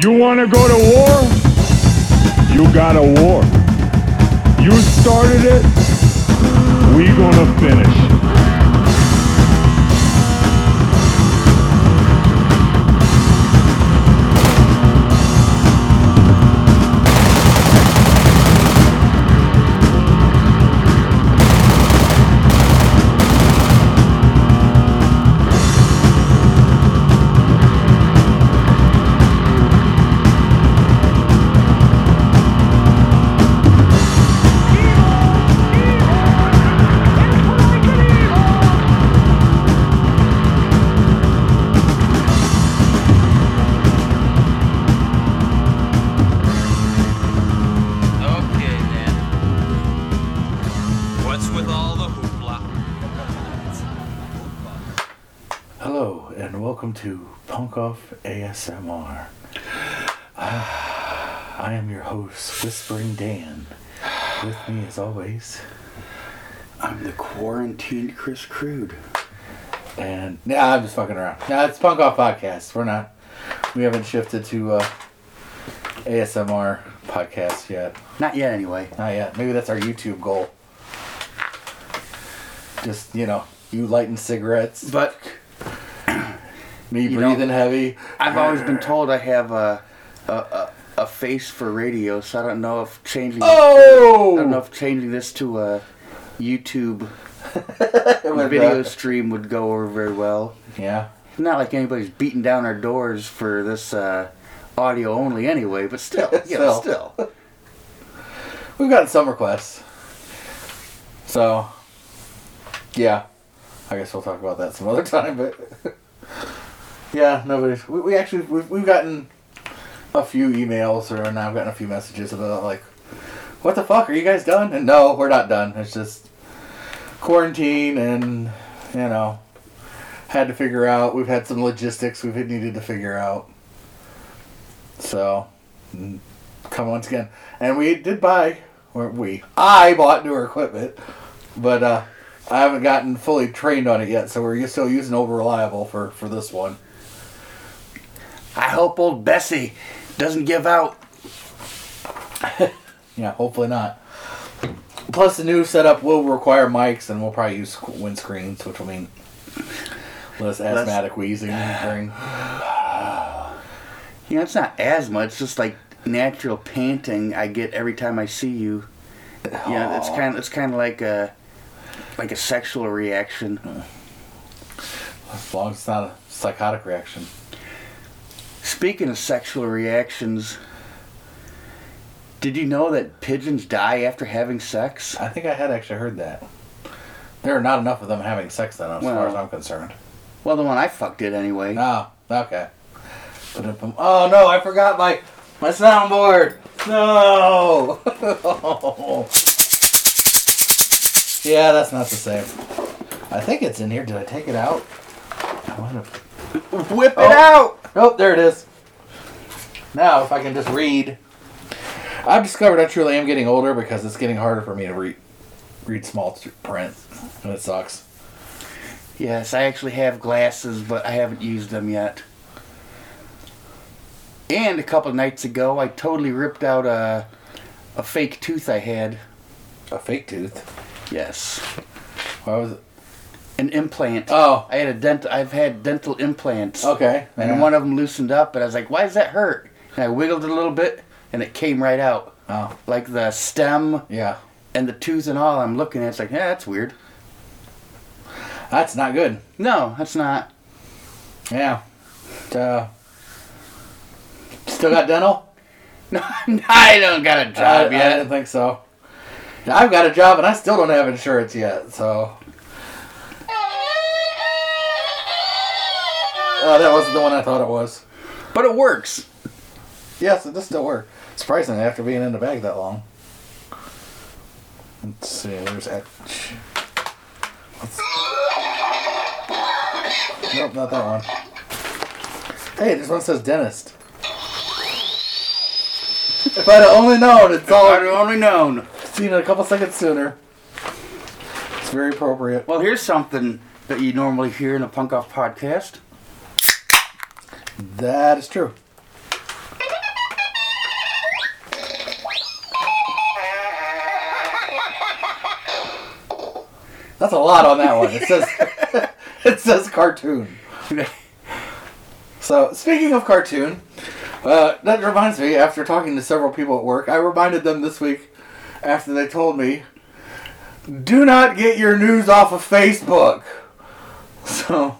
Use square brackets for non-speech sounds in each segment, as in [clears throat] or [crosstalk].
You want to go to war? You got a war. You started it. We gonna finish. ASMR. Ah, I am your host, Whispering Dan. With me, as always, I'm the quarantined Chris Crude. and nah, I'm just fucking around. Nah, it's Punk Off Podcast. We're not. We haven't shifted to uh, ASMR podcast yet. Not yet, anyway. Not yet. Maybe that's our YouTube goal. Just you know, you lighting cigarettes, But me You know- breathing heavy. I've always been told I have a a, a, a face for radio, so I don't know if changing. Oh! I don't know if changing this to a YouTube [laughs] video uh, stream would go over very well. Yeah. Not like anybody's beating down our doors for this uh, audio only, anyway. But still, you know, Still. still. [laughs] We've gotten some requests. So, yeah. I guess we'll talk about that some other [laughs] time, but. Yeah, nobody's. We, we actually. We've, we've gotten a few emails, or now I've gotten a few messages about, like, what the fuck? Are you guys done? And no, we're not done. It's just quarantine and, you know, had to figure out. We've had some logistics we've needed to figure out. So, come once again. And we did buy, or we, I bought newer equipment, but uh, I haven't gotten fully trained on it yet, so we're still using Over Reliable for, for this one. I hope old Bessie doesn't give out. [laughs] Yeah, hopefully not. Plus, the new setup will require mics, and we'll probably use windscreens, which will mean less asthmatic wheezing during. [sighs] You know, it's not asthma. It's just like natural panting I get every time I see you. Yeah, it's kind of it's kind of like a like a sexual reaction. As long as it's not a psychotic reaction. Speaking of sexual reactions, did you know that pigeons die after having sex? I think I had actually heard that. There are not enough of them having sex then, as far as I'm concerned. Well, the one I fucked did anyway. No, okay. Oh no, I forgot my my soundboard. No. [laughs] yeah, that's not the same. I think it's in here. Did I take it out? I might have. Whip it Oh. out! Oh, there it is. Now, if I can just read, I've discovered I truly am getting older because it's getting harder for me to read read small print, and it sucks. Yes, I actually have glasses, but I haven't used them yet. And a couple nights ago, I totally ripped out a a fake tooth I had. A fake tooth. Yes, Why was it? An implant. Oh, I had a dent. I've had dental implants. okay. And Yeah. one of them loosened up, and I was like, "Why does that hurt?" And I wiggled it a little bit, and it came right out, Oh, like the stem yeah. and the tooth and all. I'm looking at it, it's like, yeah, that's weird. That's not good. No, that's not. Yeah. Uh, still got dental? [laughs] No, I don't got a job I yet. I didn't think so. I've got a job and I still don't have insurance yet, so. Oh, that wasn't the one I thought it was. But it works. Yes, it does still work. Surprisingly, after being in the bag that long. Let's see, there's Etch. Nope, not that one. Hey, this one says dentist. If I'd have only known, it's all If I'd have only known. seen it a couple seconds sooner. It's very appropriate. Well, here's something that you normally hear in a Punk Off podcast. That is true. That's a lot on that one. It says [laughs] it says cartoon. So speaking of cartoon, uh, that reminds me. After talking to several people at work, I reminded them this week after they told me, "Do not get your news off of Facebook." [laughs] So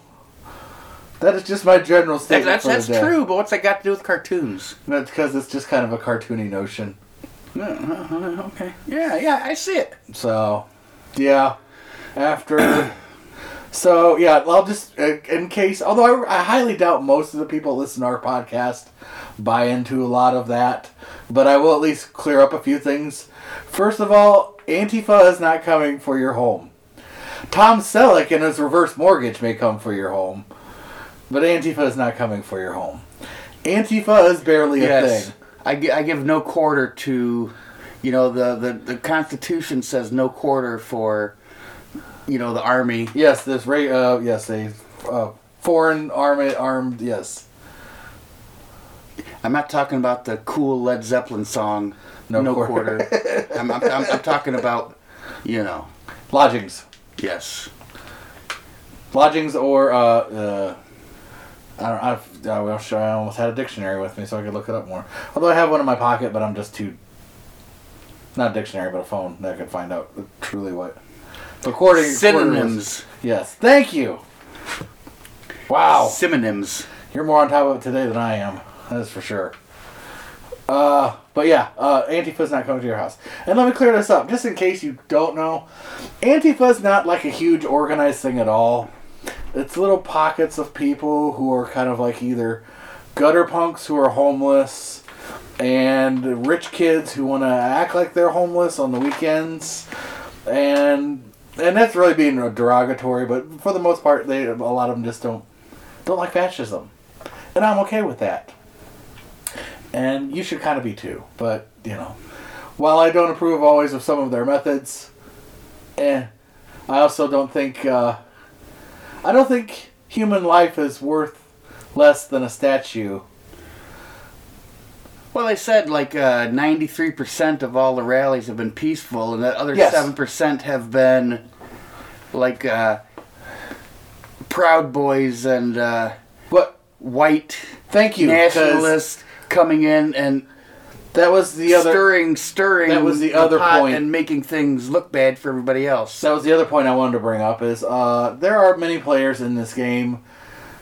that is just my general statement. that's that's day. true, but what's that got to do with cartoons? That's because it's just kind of a cartoony notion. Uh, okay. Yeah, yeah, I see it. So, yeah. After. [coughs] so, yeah, I'll just. uh, In case. Although I, I highly doubt most of the people listen to our podcast buy into a lot of that. But I will at least clear up a few things. First of all, Antifa is not coming for your home. Tom Selleck and his reverse mortgage may come for your home. But Antifa is not coming for your home. Antifa is barely a Yes. thing. I, gi- I give no quarter to, you know, the, the, the Constitution says no quarter for, you know, the army. Yes, this ra- uh yes, a uh, foreign army armed yes. I'm not talking about the cool Led Zeppelin song, No No, Quarter. Quarter. [laughs] I'm, I'm, I'm, I'm talking about, you know, Lodgings. yes. Lodgings or uh uh I don't I've, I wish I almost had a dictionary with me so I could look it up more. Although I have one in my pocket, but I'm just too not a dictionary, but a phone that I could find out truly what. According Synonyms. Yes. Thank you. Wow. Synonyms. You're more on top of it today than I am. That is for sure. Uh, but yeah, uh, Antifa's not coming to your house. And let me clear this up, just in case you don't know. Antifa's not like a huge organized thing at all. It's little pockets of people who are kind of like either gutter punks who are homeless and rich kids who want to act like they're homeless on the weekends. And and that's really being derogatory, but for the most part, they a lot of them just don't don't like fascism, and I'm okay with that. And you should kind of be too. But you know, while I don't approve always of some of their methods, eh, I also don't think uh, I don't think human life is worth less than a statue. Well, they said like uh, 93% of all the rallies have been peaceful, and that other Yes. 7% have been like uh, Proud Boys and uh, But white thank you nationalists coming in and That was the other. stirring, stirring that was the other pot point. and making things look bad for everybody else. That was the other point I wanted to bring up is uh, there are many players in this game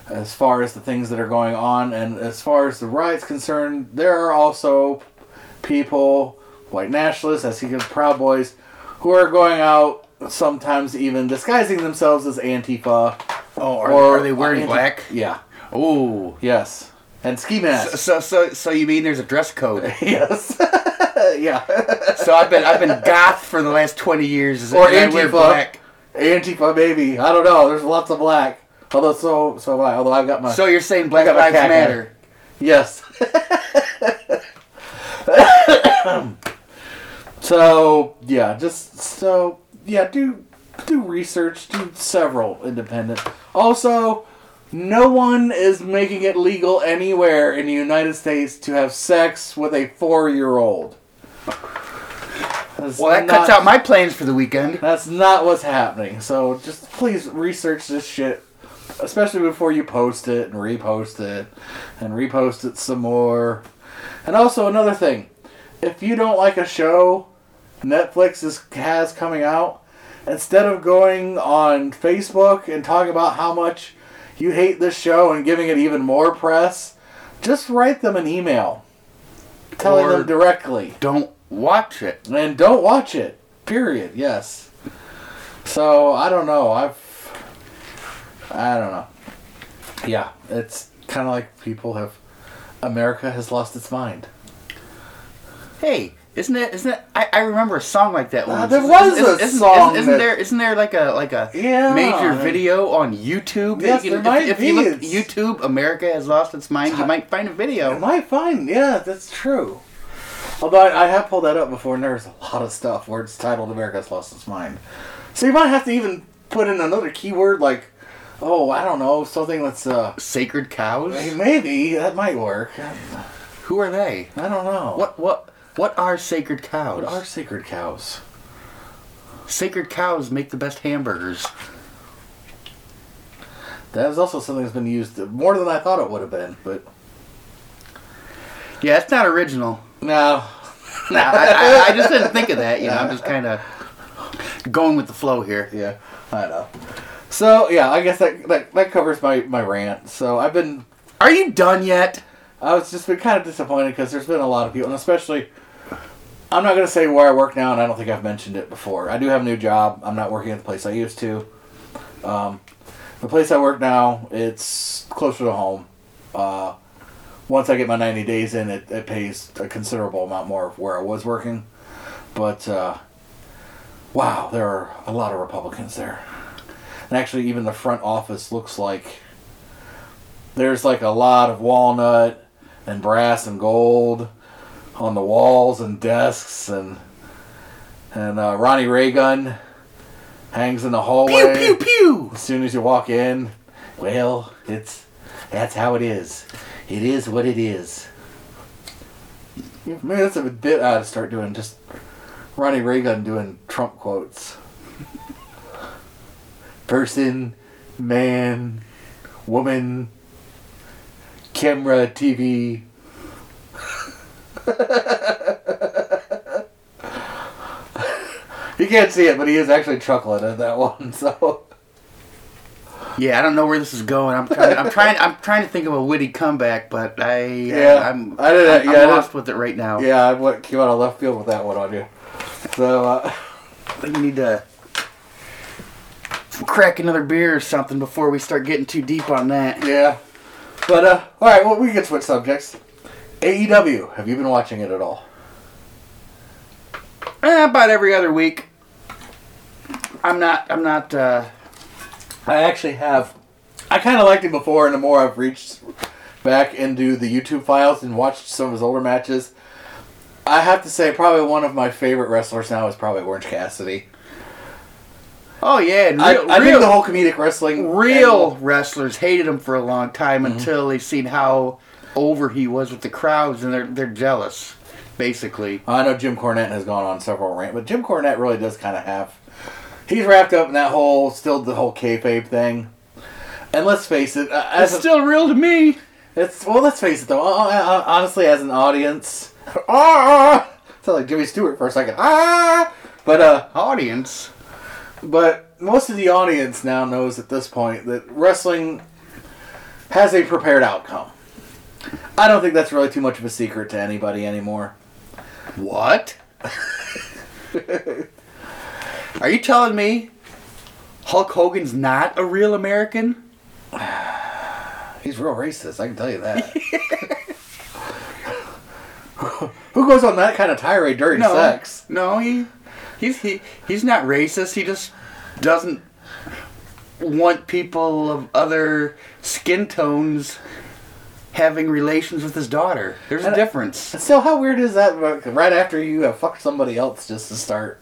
as far as the things that are going on and as far as the riot's concerned there are also people white nationalists as he goes proud boys who are going out sometimes even disguising themselves as antifa oh, are, or are they wearing anti- black? yeah Oh. yes and ski masks So, so, so you mean there's a dress code? [laughs] yes [laughs] yeah so I've been, I've been goth for the last twenty years. Or and I wear Antifa. black. antifa baby i don't know there's lots of black although so so I although I've got my So you're saying Black Lives. Matter? Yes. [coughs] so yeah, just so yeah, do do research, do several independent. Also, no one is making it legal anywhere in the United States to have sex with a four-year-old. Well, that cuts out my plans for the weekend. that's not what's happening. So just please research this shit, especially before you post it and repost it and repost it some more. And also another thing, if you don't like a show Netflix is, has coming out, instead of going on Facebook and talking about how much you hate this show and giving it even more press, just write them an email telling Or- them directly. Don't watch it. And don't watch it. Period. Yes. So I don't know. I've I don't know. Yeah, it's kind of like people have America has lost its mind. Hey, isn't it? Isn't it? I, I remember a song like that. Uh, once. there Isn't- was isn't- a isn't, song Isn't, isn't that- there? Isn't there like a like a Yeah. major video on YouTube? Yes, You there if, might if be. you look YouTube, America has lost its mind. You might find a video. might find. Yeah, that's true. Although I, I have pulled that up before, and there's a lot of stuff where it's titled "America's Lost Its Mind." So you might have to even put in another keyword like, oh, I don't know, something that's uh, Sacred cows. maybe that might work. Who are they? I don't know. What what what are sacred cows? What are sacred cows? Sacred cows make the best hamburgers. That is also something that's been used more than I thought it would have been. But Yeah, it's not original. no, [laughs] Nah, I, I, I just didn't think of that. You know, I'm just kind of going with the flow here. yeah, I know. So yeah, I guess that that, that covers my my rant. So I've been Are you done yet? I was just been kind of disappointed because there's been a lot of people, and especially, I'm not going to say where I work now, and I don't think I've mentioned it before. I do have a new job. I'm not working at the place I used to. Um, the place I work now, it's closer to home. Uh, once I get my 90 days in, it, it pays a considerable amount more of where I was working. But, uh, wow, there are a lot of Republicans there. And actually, even the front office looks like there's like a lot of walnut and brass and gold on the walls and desks and and uh, Ronnie Reagan hangs in the hallway. Pew pew pew. As soon as you walk in, well, it's that's how it is. It is what it is. Maybe that's a bit odd to start doing just Ronnie Reagan doing Trump quotes. Person, man, woman, camera, TV. [laughs] you can't see it, but he is actually chuckling at that one. So Yeah, I don't know where this is going. I'm trying. I'm trying. I'm trying to think of a witty comeback, but I. Yeah, I'm. I didn't- I'm, yeah, I I'm lost with it right now. yeah, I went came out of left field with that one on you. So uh, I think we need to crack another beer or something before we start getting too deep on that. yeah, but uh, all right. Well, we can switch subjects. AEW. Have you been watching it at all? Eh, about every other week. I'm not. I'm not. uh I actually have. I kind of liked him before, and the more I've reached back into the YouTube files and watched some of his older matches, I have to say probably one of my favorite wrestlers now is probably Orange Cassidy. Oh yeah, and I, real, I real, think the whole comedic wrestling real wrestlers hated him for a long time Mm-hmm. until they've seen how over he was with the crowds, and they're they're jealous, basically. I know Jim Cornette has gone on several rants, but Jim Cornette really does kind of have. He's wrapped up in that whole, still the whole kayfabe thing. And let's face it, uh, as It's a- still real to me. It's well. Let's face it, though. uh, uh, Honestly, as an audience, [laughs] ah, sound like Jimmy Stewart for a second. Ah, but uh, Audience. but most of the audience now knows at this point that wrestling has a prepared outcome. I don't think that's really too much of a secret to anybody anymore. What? Are you telling me Hulk Hogan's not a real American? He's real racist. I can tell you that. [laughs] Who goes on that kind of tirade during No, sex? no, he, he's he, he's not racist. He just doesn't want people of other skin tones having relations with his daughter. There's a difference. Still, how weird is that? Right after you have fucked somebody else, just to start.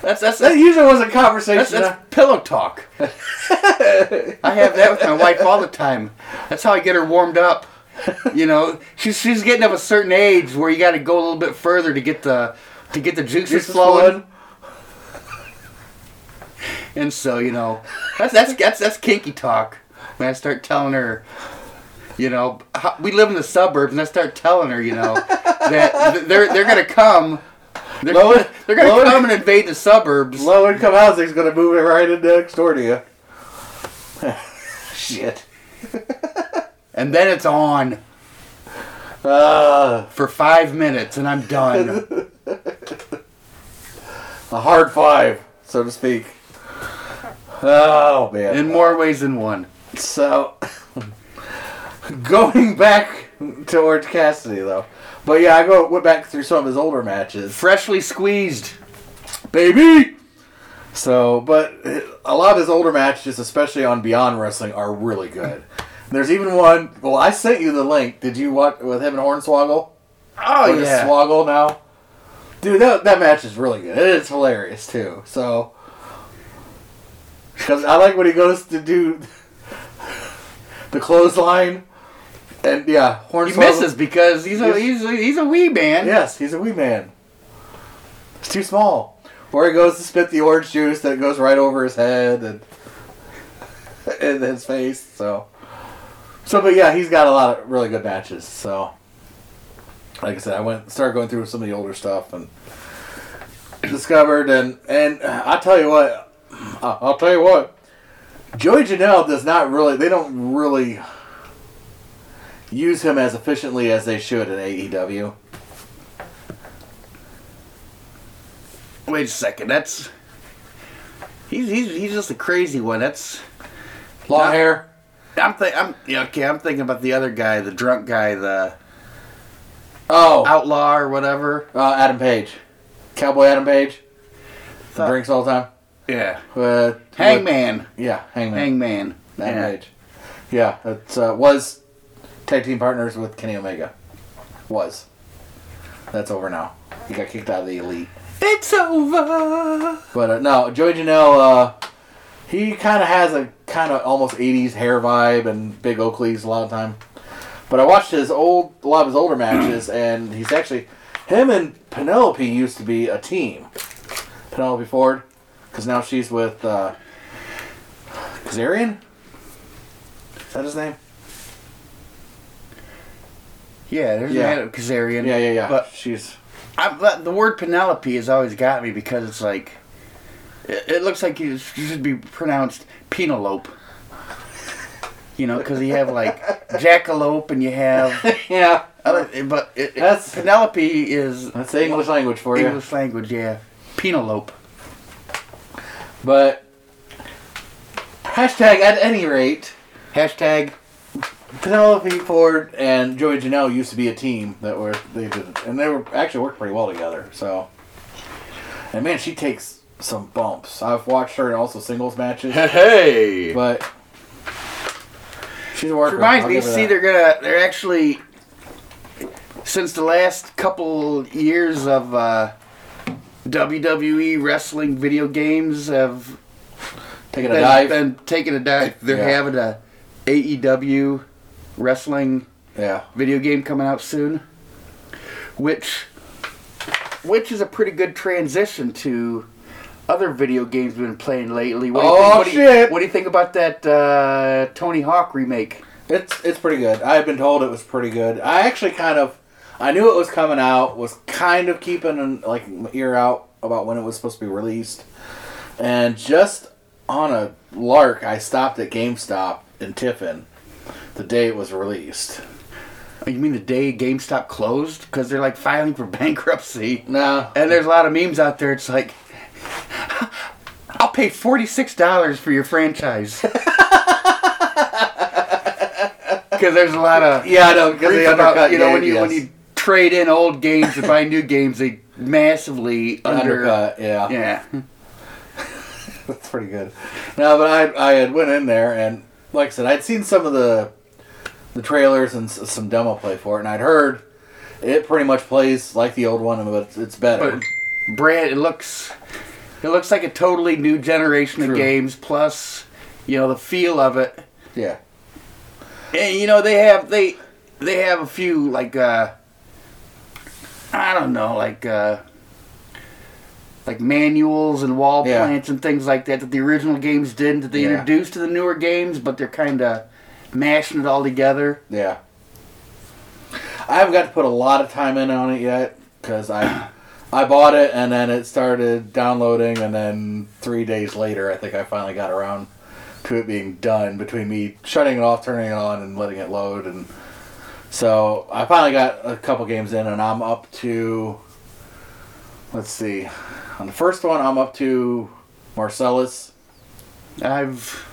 That's that's That usually was a conversation. that's, that's pillow talk. [laughs] I have that with my wife all the time. That's how I get her warmed up. You know, she's she's getting of a certain age where you got to go a little bit further to get the to get the juices Juices flowing. And so, you know, that's that's that's that's kinky talk. When I start telling her, you know, how, we live in the suburbs, and I start telling her, you know, [laughs] that they're they're gonna come, they're, Lower- they're gonna lower- come and invade the suburbs. Low income housing's gonna move it right in next door to you. [laughs] Shit. And then it's on Uh, for five minutes, and I'm done. [laughs] a hard five, so to speak. Oh man. In more ways than one. So, [laughs] going back to Orange Cassidy though, but yeah, I go went back through some of his older matches, Freshly squeezed. baby. So, but a lot of his older matches, especially on Beyond Wrestling, are really good. There's even one. Well, I sent you the link. Did you watch with him and Hornswoggle? Oh is yeah. Swoggle now. Dude, that that match is really good. It's hilarious too. So, because I like when he goes to do the clothesline, and yeah, Hornswoggle. He misses because he's a Yes. he's a, he's a wee man. Yes, he's a wee man. It's too small. Or he goes to spit the orange juice that goes right over his head and [laughs] in his face. So, so but yeah, he's got a lot of really good matches. So, like I said, I went started going through some of the older stuff and discovered and and I tell you what, I'll tell you what, [clears throat] Joey Janela does not really. They don't really use him as efficiently as they should in AEW. Wait a second. That's he's he's he's just a crazy one. That's Long Not- hair. I'm think I'm yeah, okay. I'm thinking about the other guy, the drunk guy, the Oh, outlaw or whatever. uh, Adam Page, Cowboy Adam Page. Thought- drinks all the time. Yeah, Uh, Hangman, Yeah, Hangman. Hangman. Adam Yeah. Page. Yeah, it uh, was tag team partners with Kenny Omega. Was. That's over now. He got kicked out of the elite. It's over. But uh, no, Joey Janela, uh, he kind of has a kind of almost 80s hair vibe and big Oakleys a lot of time. But I watched his old, a lot of his older matches, [clears throat] and he's actually, him and Penelope used to be a team. Penelope Ford, because now she's with uh, Kazarian? Is that his name? Yeah, there's Yeah. yeah. Kazarian. Yeah, yeah, yeah. But she's I, but the word Penelope has always got me because it's like, it, it looks like you should be pronounced Penelope. You know, because you have like [laughs] Jackalope and you have [laughs] yeah. other, but it, That's- Penelope is That's the English language for you. English language. Yeah, Penelope. But hashtag at any rate, Hashtag. Penelope Ford and Joey Janela used to be a team that were they did and they were actually worked pretty well together. So, and man, she takes some bumps. I've watched her in also singles matches, [laughs] Hey. but she's a worker. reminds me. give See, that. they're gonna. They're actually. Since the last couple years of uh, WWE wrestling video games have taking a been, dive. been taking a dive, they're Yeah. having a AEW wrestling yeah, video game coming out soon, which which is a pretty good transition to other video games we've been playing lately. What do you Oh, think, what Do you, shit. what do you think about that uh, Tony Hawk remake? it's it's pretty good. I've been told it was pretty good. I actually kind of, I knew it was coming out. Was kind of keeping an like ear out about when it was supposed to be released, and just on a lark, I stopped at GameStop in Tiffin the day it was released. Oh, You mean the day GameStop closed because they're like filing for [laughs] bankruptcy? No, And there's a lot of memes out there. It's like, I'll pay forty six dollars for your franchise. [laughs] [laughs] Because there's a lot of yeah, I know because they undercut. you know when you when you trade in old games to buy new games, they massively under. undercut. Yeah, Yeah, [laughs] that's pretty good. No, but I I had went in there and like I said, I'd seen some of the the trailers and s- some demo play for it, and I'd heard it pretty much plays like the old one, but it's, it's better. but Brad, it looks it looks like a totally new generation True. of games. Plus, you know the feel of it. yeah, And you know they have they they have a few like uh I don't know like uh like manuals and wall Yeah. plants and things like that that the original games didn't that they Yeah. introduced to the newer games, but they're kind of mashing it all together. yeah. I haven't got to put a lot of time in on it yet because I [clears throat] I bought it and then it started downloading, and then three days later, I think I finally got around to it being done between me shutting it off, turning it on, and letting it load, and so I finally got a couple games in, and I'm up to. Let's see, on the first one, I'm up to Marcellus. I've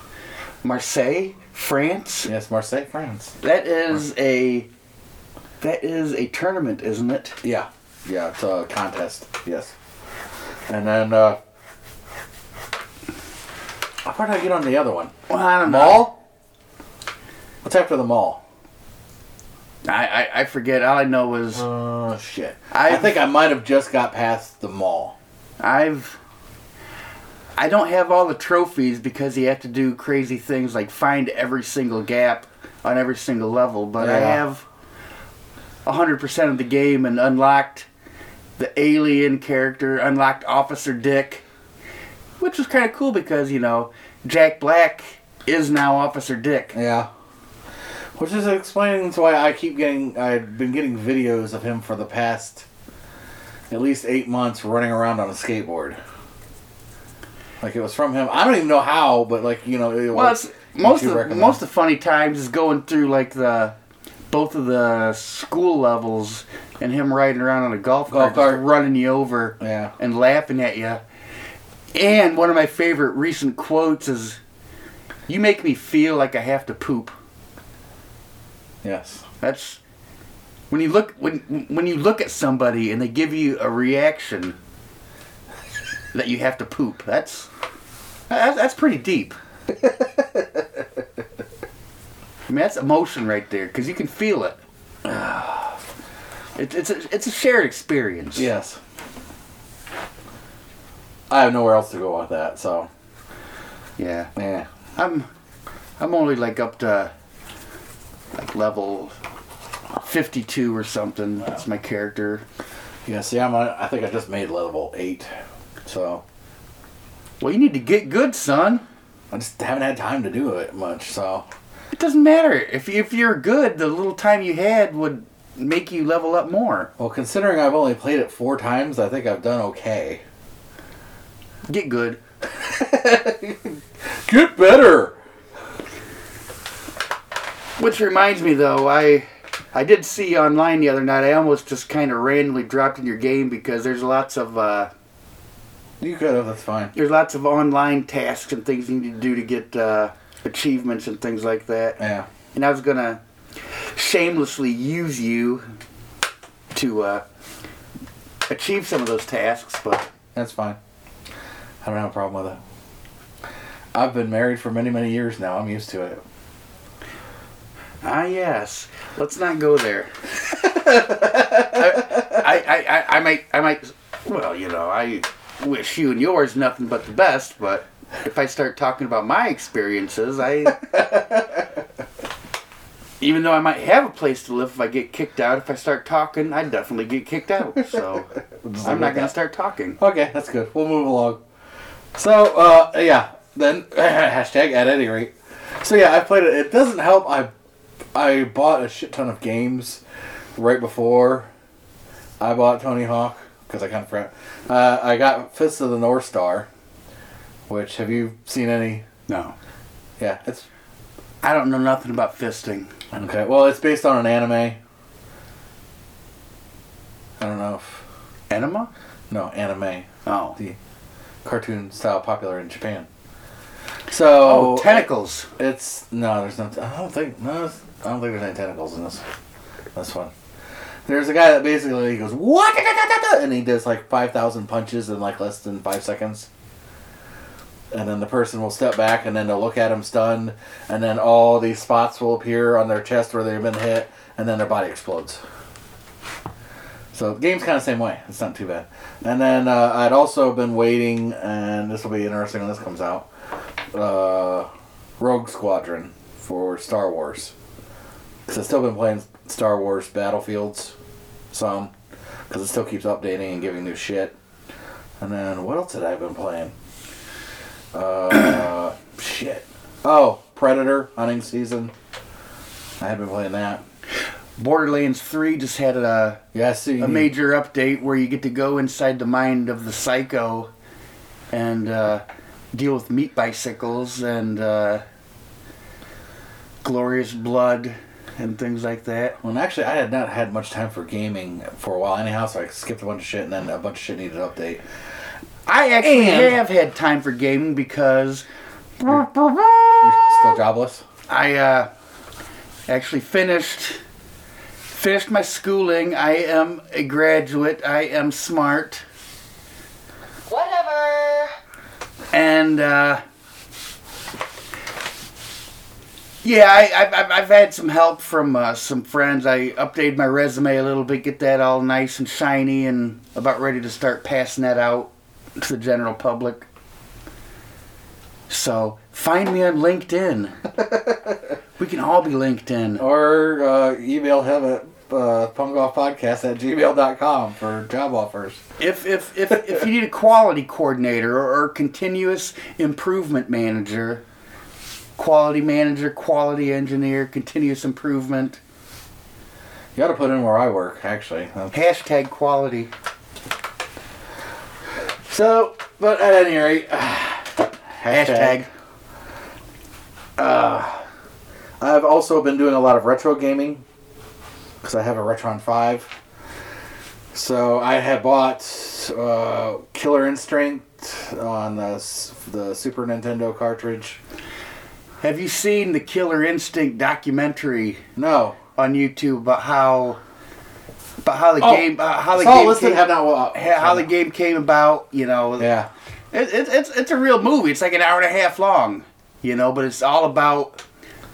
Marseille, France. Yes, Marseille, France. That is a that is a tournament, isn't it? Yeah, yeah, it's a contest. Yes, and then uh, how did I get on the other one? Well, I don't know. Mall. What's after the mall? I, I I forget. All I know was Oh uh, shit! I, I think I might have just got past the mall. I've I don't have all the trophies because you have to do crazy things like find every single gap on every single level, but I Yeah. have hundred percent of the game and unlocked the alien character, unlocked Officer Dick, which was kind of cool because you know Jack Black is now Officer Dick. Yeah. Which is explaining why I keep getting. I've been getting videos of him for the past at least eight months running around on a skateboard. Like it was from him. I don't even know how, but like you know, it Well, was most of recommends. most of the funny times is going through like the both of the school levels and him riding around on a golf Golf cart, cart. running you over Yeah. and laughing at you. And one of my favorite recent quotes is, "You make me feel like I have to poop." Yes. That's when you look when when you look at somebody and they give you a reaction that you have to poop. That's that's, that's pretty deep. [laughs] I mean, that's emotion right there because you can feel it. It, it's a, it's a shared experience. Yes. I have nowhere else to go with that, so Yeah. yeah. I'm I'm only like up to like level 52 or something. That's my character. Yeah. See, I'm. on- I think I just made level eight, so Well, you need to get good, son. I just haven't had time to do it much. So It doesn't matter. If if you're good, the little time you had would make you level up more. well, considering I've only played it four times, I think I've done okay. Get good. [laughs] Get better. Which reminds me though, I I did see online the other night. I almost just kind of randomly dropped in your game because there's lots of uh, You could have. That's fine. there's lots of online tasks and things you need to do to get uh, achievements and things like that. Yeah. And I was gonna shamelessly use you to uh, achieve some of those tasks, but That's fine. I don't have a problem with it. I've been married for many, many years now. I'm used to it. Ah, yes. Let's not go there. I, I, I, I, I might, I might. Well, you know, I wish you and yours nothing but the best. But if I start talking about my experiences, I, even though I might have a place to live, if I get kicked out, if I start talking, I definitely get kicked out. So I'm not gonna start talking. Okay, that's good. We'll move along. So, uh, yeah. Then [laughs] hashtag at any rate. So yeah, I played it. It doesn't help. I I bought a shit ton of games right before I bought Tony Hawk because I kind of forgot. Uh, I got Fist of the North Star, which have you seen any? No, Yeah, it's I don't know nothing about fisting. okay. Well, it's based on an anime. I don't know if Enema? no anime. Oh. the cartoon style popular in Japan. So Oh, tentacles. It's no, there's no. I don't think no. I don't think there's any tentacles in this. That's fun. There's a guy that basically he goes what, and he does like five thousand punches in like less than five seconds. And then the person will step back, and then they'll look at him stunned, and then all these spots will appear on their chest where they've been hit, and then their body explodes. So the game's kind of the same way. It's not too bad. And then uh, I'd also been waiting, and this will be interesting when this comes out. Uh, Rogue Squadron for Star Wars. Because I've still been playing Star Wars Battlefields some. Because it still keeps updating and giving new shit. And then what else had I been playing? Uh, [coughs] shit. Oh, Predator hunting season. I have been playing that. Borderlands 3 just had a Yeah, a major update where you get to go inside the mind of the psycho and uh, deal with meat bicycles and uh, glorious blood and things like that. Well, and actually, I had not had much time for gaming for a while, anyhow. So I skipped a bunch of shit, and then a bunch of shit needed to update. I actually And- have had time for gaming because You're still jobless. I uh, actually finished finished my schooling. I am a graduate. I am smart. Whatever. and uh, yeah, I, I've had some help from uh, some friends. I updated my resume a little bit, get that all nice and shiny, and about ready to start passing that out to the general public. So find me on LinkedIn. [laughs] we can all be LinkedIn. Or uh, email him at uh, punkoffpodcast at gmail.com for job offers. If if if, if you need a quality coordinator or, or continuous improvement manager, quality manager, quality engineer, continuous improvement, You got to put in where I work, actually. Um, hashtag quality. So, but at any rate, Hashtag. uh I've also been doing a lot of retro gaming because I have a Retron 5. So I had bought uh, Killer Instinct on the, the Super Nintendo cartridge. Have you seen the Killer Instinct documentary No. on YouTube about how about how the Oh, game uh, how the Saw game listed, came, have not. How how the game came about? You know, Yeah. It, it, it's it's a real movie. It's like an hour and a half long, you know, but it's all about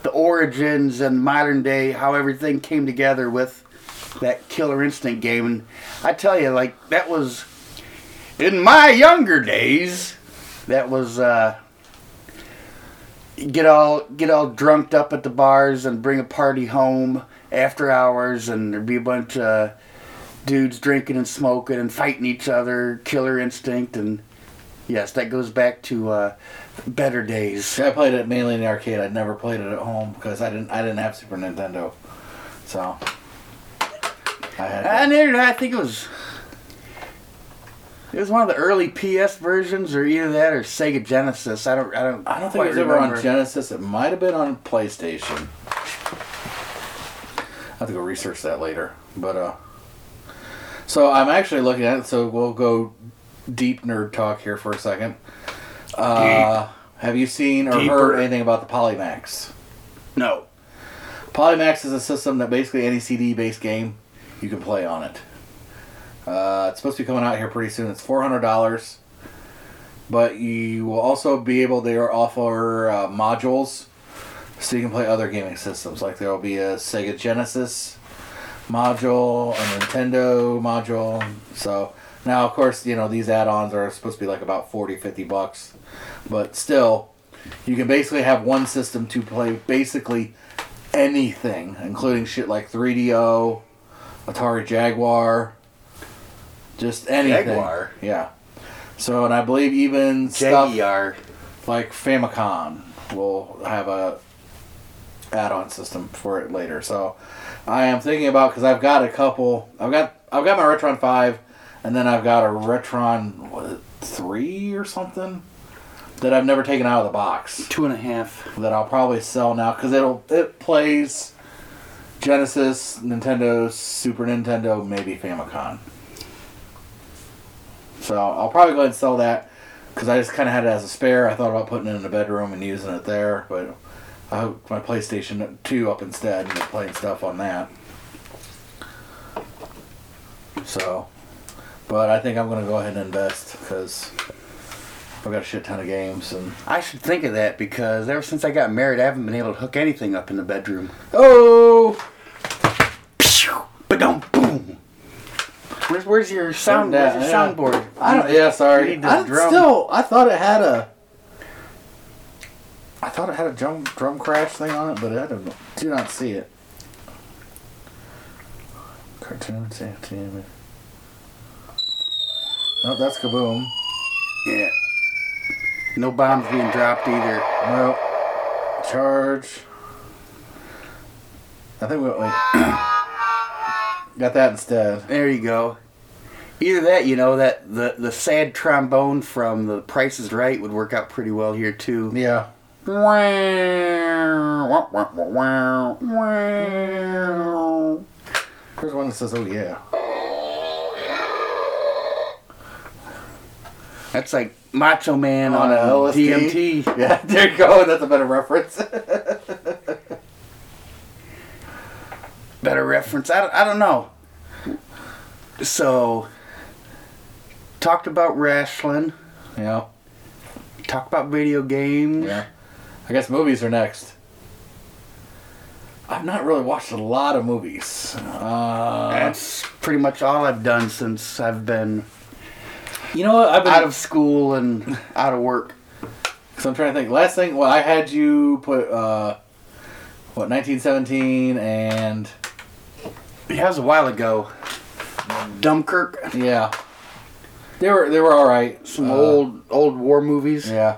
the origins and modern day how everything came together with that Killer Instinct game. And I tell you, like that was in my younger days. That was uh, get all get all drunked up at the bars and bring a party home after hours, and there'd be a bunch of dudes drinking and smoking and fighting each other. Killer Instinct and Yes, that goes back to uh, better days. I played it mainly in the arcade. I'd never played it at home because I didn't. I didn't have Super Nintendo, so I had. And I think it was. It was one of the early PS versions, or either that or Sega Genesis. I don't. I don't. I don't think it was ever on. Genesis. It might have been on PlayStation. I have to go research that later. But uh so I'm actually looking at it, so we'll go deep nerd talk here for a second. Uh have you seen or Deeper. heard anything about the Polymega? No. Polymega is a system that basically any CD based game you can play on it. Uh, it's supposed to be coming out here pretty soon. It's four hundred dollars, but you will also be able to offer uh, modules, so you can play other gaming systems. Like there will be a Sega Genesis module, a Nintendo module. So now, of course, you know these add-ons are supposed to be like about 40, 50 bucks, but still, you can basically have one system to play basically anything, including shit like 3DO, Atari Jaguar, just anything. Jaguar? Yeah. So, and I believe even stuff Jaguar. like Famicom will have a add-on system for it later. So, I am thinking about because I've got a couple. I've got I've got my Retron five, and then I've got a Retron what is it, three or something that I've never taken out of the box Two and a half. that I'll probably sell now because it'll it plays Genesis, Nintendo, Super Nintendo, maybe Famicom. So I'll probably go ahead and sell that because I just kind of had it as a spare. I thought about putting it in the bedroom and using it there, but I hooked my PlayStation 2 up instead and playing stuff on that. So, but I think I'm gonna go ahead and invest because I've got a shit ton of games and I should think of that because ever since I got married, I haven't been able to hook anything up in the bedroom. oh. But don't boom. Where's where's your sound? that, Where's your yeah. soundboard? I don't. Yeah, sorry. I drum. still. I thought it had a. I thought it had a drum drum crash thing on it, but I don't. Do not see it. Cartoon TV. No, that's kaboom. Yeah. No bombs being dropped either. No. Charge. I think we wait. Oh. [clears throat] Got that instead. There you go. Either that, you know, that the the sad trombone from The Price is Right would work out pretty well here too. Yeah. Wow. Wow. Wow. Here's one that says, "Oh yeah." That's like Macho Man on, a a LSD. DMT. [laughs] Yeah, there you go. That's a better reference. [laughs] Better reference. I don't, I don't know. So, talked about wrestling. yeah. Talked about video games. Yeah. I guess movies are next. I've not really watched a lot of movies. Uh, That's pretty much all I've done since I've been you know what? I've been out of school and out of work. So I'm trying to think. Last thing, well, I had you put uh, what 1917 and that was a while ago. Dunkirk. Yeah, they were they were all right. Some Uh, old old war movies. Yeah.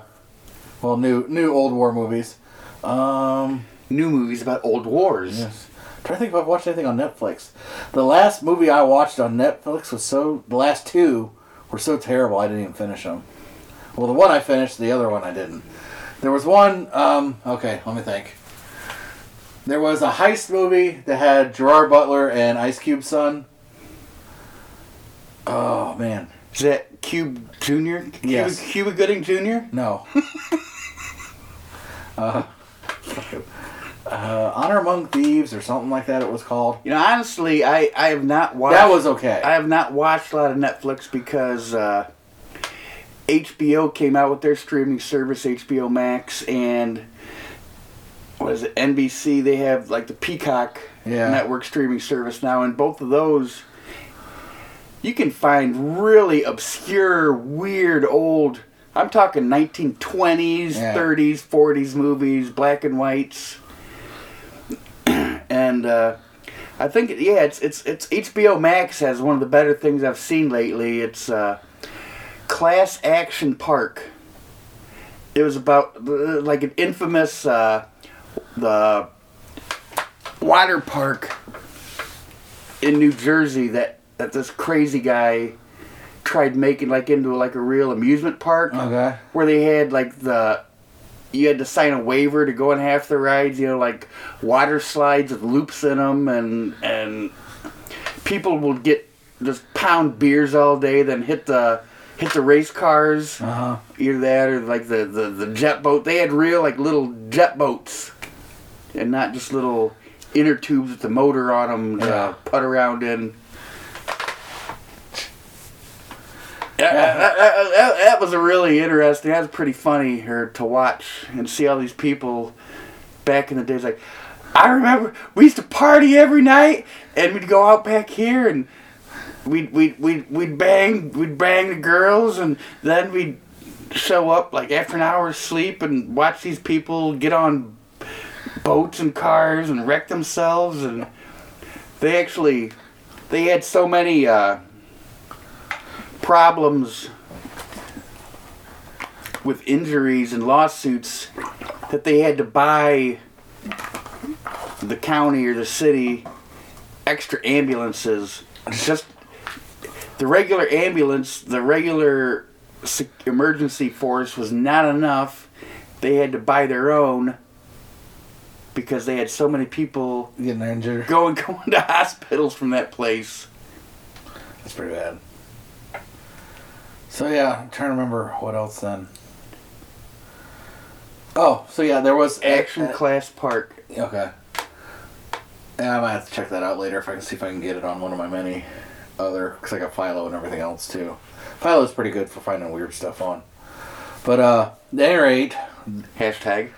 Well, new new old war movies. Um. New movies about old wars. Yes. trying to think if I've watched anything on Netflix. The last movie I watched on Netflix was so. The last two were so terrible I didn't even finish them. Well, the one I finished, the other one I didn't. There was one. Um. Okay, let me think. There was a heist movie that had Gerard Butler and Ice Cube's son. Oh man, Is that Cube Junior? Cuba, Yes. Cuba Gooding Jr. no. [laughs] uh, uh, Honor Among Thieves or something like that. It was called. You know, honestly, I I have not watched. That was okay. I have not watched a lot of Netflix because uh, HBO came out with their streaming service, HBO Max, and what is it, NBC? They have like the Peacock Yeah. network streaming service now, and both of those you can find really obscure, weird, old. I'm talking 1920s, Yeah. 30s, 40s movies, black and whites, [clears throat] and. Uh, I think yeah, it's it's it's HBO Max has one of the better things I've seen lately. It's uh, Class Action Park. It was about uh, like an infamous uh, the water park in New Jersey that that this crazy guy tried making like into like a real amusement park Okay. where they had like the you had to sign a waiver to go on half the rides you know like water slides with loops in them and and people would get just pound beers all day then hit the hit the race cars Uh huh. either that or like the, the the jet boat they had real like little jet boats and not just little inner tubes with the motor on them to Yeah. put around in Yeah, that, that- that- that was a really interesting. That was pretty funny her to watch and see all these people back in the days. Like, I remember we used to party every night, and we'd go out back here and we'd we'd we'd, we'd bang we'd bang the girls, and then we'd show up like after an hour's sleep and watch these people get on boats and cars and wreck themselves, and they actually they had so many. Uh, problems with injuries and lawsuits that they had to buy the county or the city extra ambulances just the regular ambulance the regular emergency force was not enough they had to buy their own because they had so many people Getting injured. going [laughs] going to hospitals from that place That's pretty bad. So yeah, I'm trying to remember what else then. Oh, so yeah, there was action class park Okay. Yeah, I might have to check that out later if I can see if I can get it on one of my many other because I got Philo and everything else too. Philo's pretty good for finding weird stuff on. But uh, at any rate, hashtag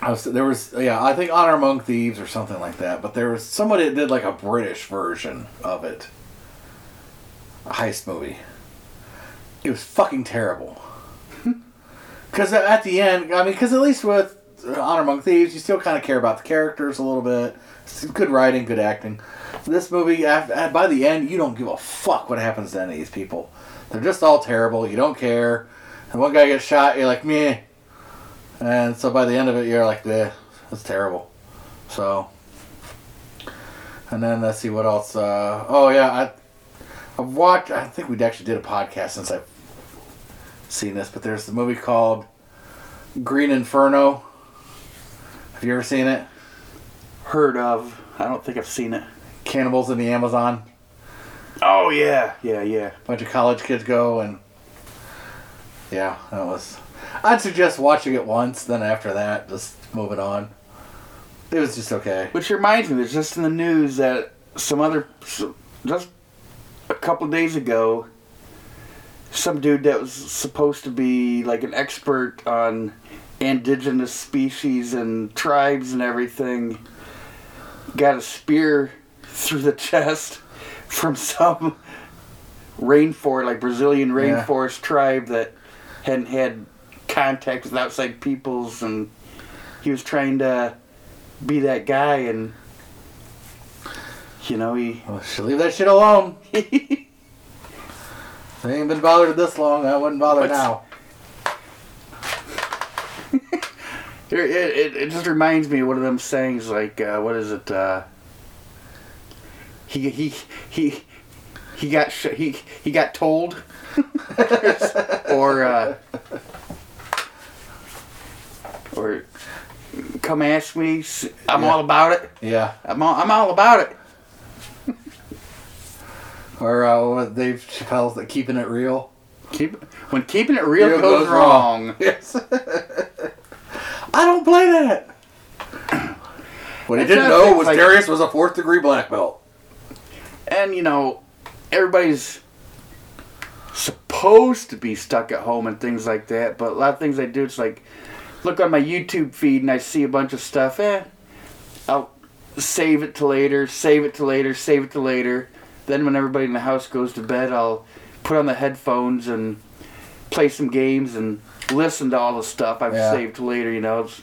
I was, there was yeah I think Honor Among Thieves or something like that. But there was somebody that did like a British version of it, a heist movie. It was fucking terrible. [laughs] Because at the end, I mean, because at least with uh, Honor Among Thieves, you still kind of care about the characters a little bit. It's good writing, good acting. This movie, by the end, you don't give a fuck what happens to any of these people. They're just all terrible. You don't care. And one guy gets shot, you're like, meh. And so by the end of it, you're like, eh, that's terrible. So, and then let's see what else. Uh, oh yeah, I, I've watched. I think we actually did a podcast since I've seen this, but there's the movie called Green Inferno. Have you ever seen it? heard of. I don't think I've seen it. Cannibals in the Amazon. Oh yeah, yeah, yeah. A bunch of college kids go and yeah that was i'd suggest watching it once then after that just move it on it was just okay Which reminds me, there's just in the news that some other, just a couple days ago, some dude that was supposed to be like an expert on indigenous species and tribes and everything got a spear through the [laughs] chest from some rainforest, like Brazilian Yeah. rainforest tribe that hadn't had contact with outside peoples, and he was trying to be that guy, and You know, he. Well, should leave that shit alone. They ain't been bothered this long. I wouldn't bother What's- now. [laughs] It, it, it just reminds me of one of them sayings like, uh, what is it? Uh, he he he he got sh- he he got told, [laughs] or uh, or come ask me. I'm Yeah. all about it. Yeah. I'm all, I'm all about it. [laughs] Or uh, what Dave Chappelle's the keeping it real. Keep when keeping it real Real goes, goes wrong. [laughs] Yes. [laughs] I don't play that. [coughs] What he didn't know was like- Darius was a fourth degree black belt. and you know everybody's supposed to be stuck at home and things like that but a lot of things i do it's like look on my youtube feed and i see a bunch of stuff eh i'll save it to later save it to later save it to later then when everybody in the house goes to bed i'll put on the headphones and play some games and listen to all the stuff i've Yeah. saved to later you know it's,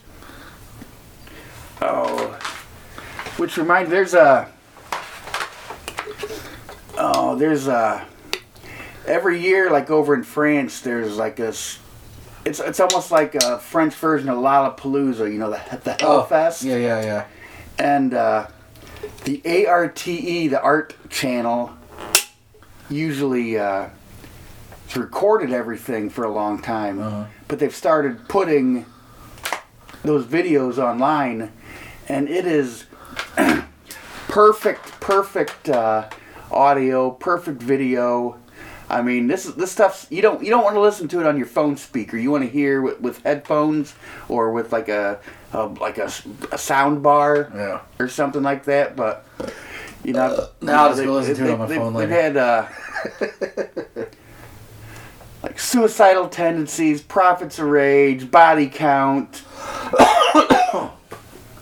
oh which reminds there's a Oh, there's a every year like over in France there's like a it's it's almost like a French version of Lollapalooza, you know, the the Hellfest. Oh, Yeah, yeah, yeah. And uh the ARTE, the art channel usually uh it's recorded everything for a long time. Uh-huh. But they've started putting those videos online and it is [clears throat] perfect perfect uh, audio perfect video i mean this is this stuff's you don't you don't want to listen to it on your phone speaker you want to hear with, with headphones or with like a, a like a, a sound bar Yeah. or something like that but you know now I'll just they- listen to it on my they- phone they've had uh [laughs] like suicidal tendencies prophets of rage body count [coughs]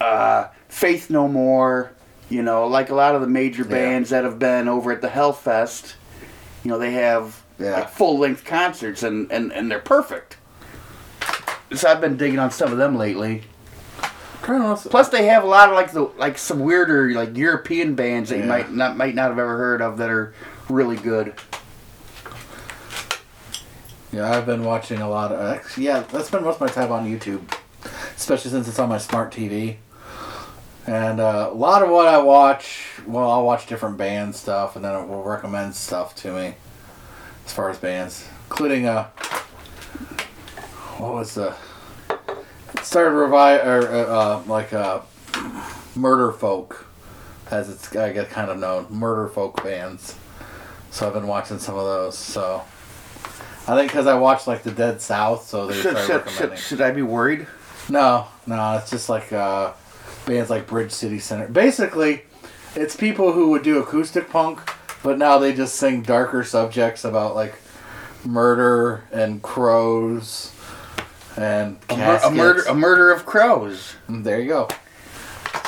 uh, Faith No More, you know, like a lot of the major Yeah. bands that have been over at the Hellfest, you know, they have Yeah. like full length concerts and, and, and they're perfect. So I've been digging on some of them lately. Plus, they have a lot of like the like some weirder like European bands that you might not might not have ever heard of that are really good. Yeah, I've been watching a lot of. Actually, yeah, that's been most of my time on YouTube, especially since it's on my smart TV. And uh, a lot of what I watch, well, I'll watch different band stuff, and then it will recommend stuff to me as far as bands, including uh, what was the it started revive or uh, uh, like uh, murder folk, as it's I get kind of known, murder folk bands. So I've been watching some of those. So I think because I watched like the Dead South, so they Should, started should, recommending. should, should I be worried? No, no, it's just like uh, bands like Bridge City Sinners. Basically, it's people who would do acoustic punk, but now they just sing darker subjects about like murder and crows and A, mur- a murder a murder of crows. Mm, There you go.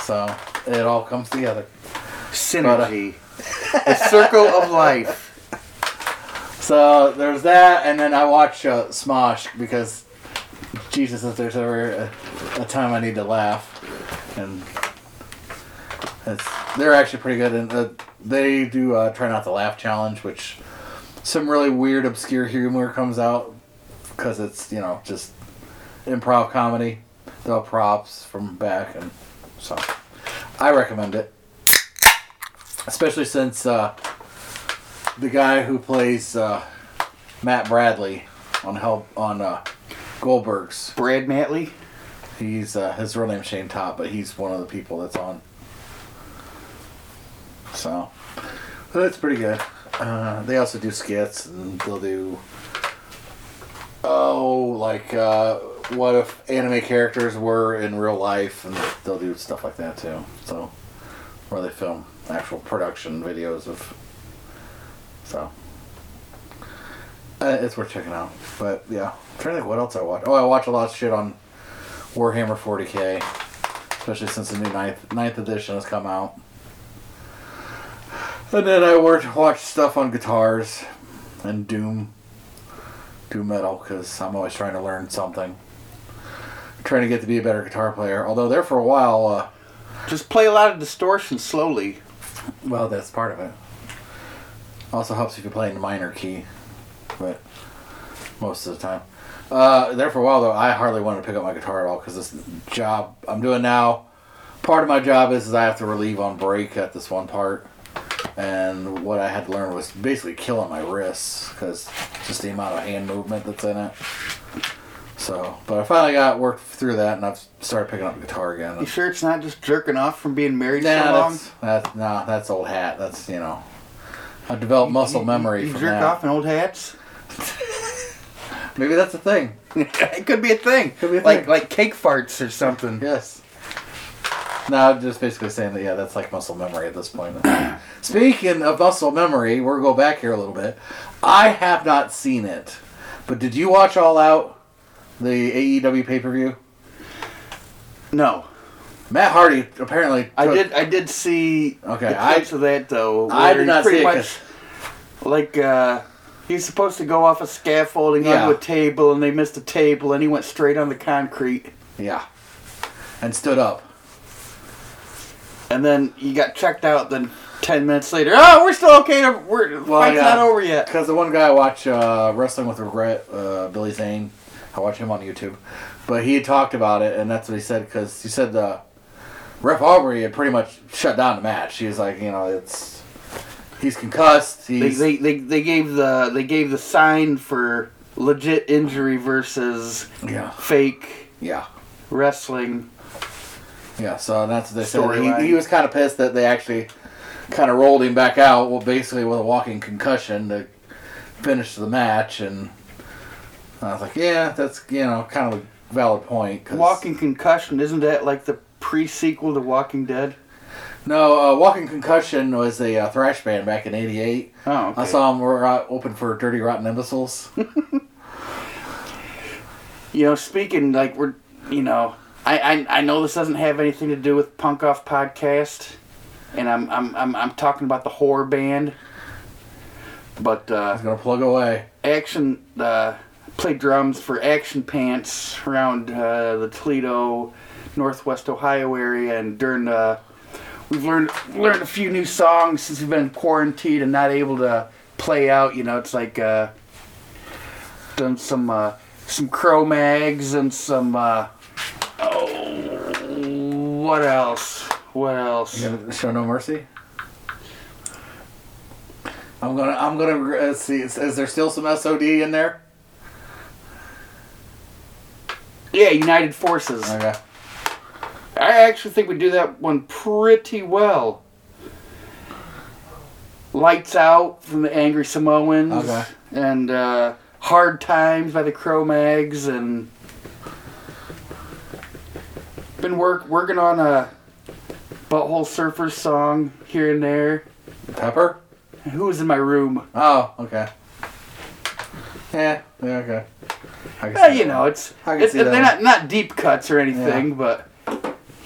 So it all comes together. Synergy. the circle of [laughs] life. So there's that, and then I watch uh, Smosh because Jesus, if there's ever a, a time I need to laugh, and they're actually pretty good, and uh, they do uh, try not to laugh challenge, which some really weird, obscure humor comes out because it's you know just improv comedy, no props from back, and so I recommend it, especially since. Uh, the guy who plays uh, Matt Bradley on help on uh, Goldberg's. Brad Matley. He's uh, his real name's Shayne Topp, but he's one of the people that's on. So that's pretty good. Uh, they also do skits and they'll do oh like uh, what if anime characters were in real life and they'll do stuff like that too. So where they film actual production videos of so uh, it's worth checking out. But yeah, I'm trying to think what else I watch. Oh, I watch a lot of shit on Warhammer 40k, especially since the new ninth ninth edition has come out. And then I work, watch stuff on guitars and Doom, Doom metal, because I'm always trying to learn something. Trying to get to be a better guitar player. Although there for a while, uh, Just play a lot of distortion slowly. Well, that's part of it. Also helps if you're playing the minor key, but most of the time. Uh, there for a while though, I hardly wanted to pick up my guitar at all because this job I'm doing now, part of my job is, is I have to relieve on break at this one part, and what I had to learn was basically killing my wrists because just the amount of hand movement that's in it. So, but I finally got worked through that, and I've started picking up the guitar again. You sure it's not just jerking off from being married so Nah, long? that's, that's nah, that's old hat. That's you know, I developed muscle You- memory You from jerk that. off in old hats? [laughs] Maybe that's a thing. [laughs] it could be a thing. Could be a like thing. like cake farts or something. Yes. No, I'm just basically saying that yeah, that's like muscle memory at this point. [clears throat] Speaking of muscle memory, we're gonna go back here a little bit. I have not seen it, but did you watch All Out, the AEW pay per view? No, Matt Hardy apparently. I did. I did see Okay, the I- clips of that though. I did not pretty see it much 'cause- like uh, he's supposed to go off a scaffolding Yeah. onto a table, and they missed a table, and he went straight on the concrete, Yeah. And stood up. and then he got checked out. Then ten minutes later, oh, we're still okay. To, we're the Well, fight's yeah. not over yet. Because the one guy I watch uh, Wrestling with Regret, uh, Billy Zane, I watch him on YouTube. But he had talked about it, and that's what he said. Because he said uh, Ref Aubrey had pretty much shut down the match. He was like, you know, it's he's concussed. They, He's they, they, they gave the they gave the sign for legit injury versus yeah, fake yeah, wrestling. yeah. So that's what they said. He, he was kind of pissed that they actually kind of rolled him back out. Well, basically with a walking concussion to finish the match, and I was like, yeah, that's you know kind of a valid point. 'cause- Walking concussion isn't that like the pre-sequel to Walking Dead? No, uh, Walking Concussion was a uh, thrash band back in '88. Oh, okay. I saw them were uh, open for Dirty Rotten Imbeciles. [laughs] You know, speaking like we're, you know, I, I I know this doesn't have anything to do with Punk Off Podcast, and I'm I'm I'm, I'm talking about the horror band. But uh, was gonna plug away. action uh, played drums for Action Pants around uh, the Toledo, Northwest Ohio area, and during the we've learned learned a few new songs since we've been quarantined and not able to play out. You know, it's like uh, done some uh, some Cro Mags and some uh, oh what else? What else? You gonna show no mercy. I'm gonna. I'm gonna uh, see. Is, is there still some SOD in there? Yeah, United Forces. Okay. I actually think we do that one pretty well. Lights Out from the Angry Samoans. Okay. And uh, Hard Times by the Cro Mags and been work working on a Butthole Surfers song here and there. Pepper. Who was in my room? Oh, okay. Yeah. Yeah. Okay. I can Well, see you that. know, it's, I can it's see they're not not deep cuts or anything, Yeah. but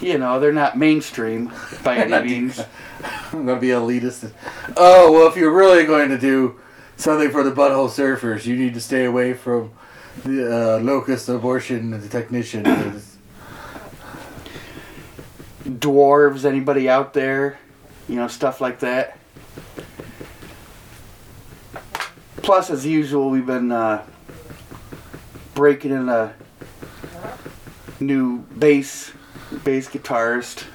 you know they're not mainstream by any means. [laughs] I'm gonna be elitist. Oh well, if you're really going to do something for the butthole surfers, you need to stay away from the uh, locust abortion technician. dwarves, anybody out there, you know, stuff like that. Plus, as usual, we've been uh, breaking in a new bass bass guitarist.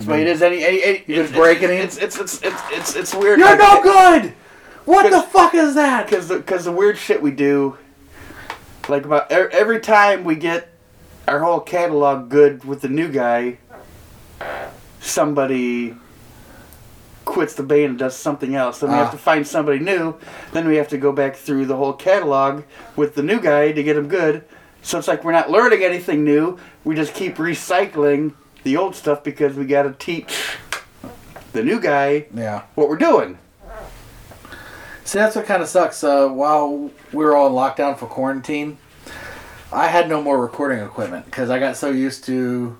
So it is any, any, any it's, breaking in? it's, it's, it's, it's, it's, it's weird. You're no good. What the fuck is that? because the, cause the weird shit we do, like about every time we get our whole catalog good with the new guy, somebody quits the band and does something else. Then we Ah. have to find somebody new. Then we have to go back through the whole catalog with the new guy to get him good. So it's like we're not learning anything new. We just keep recycling the old stuff because we got to teach the new guy Yeah. what we're doing. See, that's what kind of sucks. Uh, while we were all in lockdown for quarantine, I had no more recording equipment because I got so used to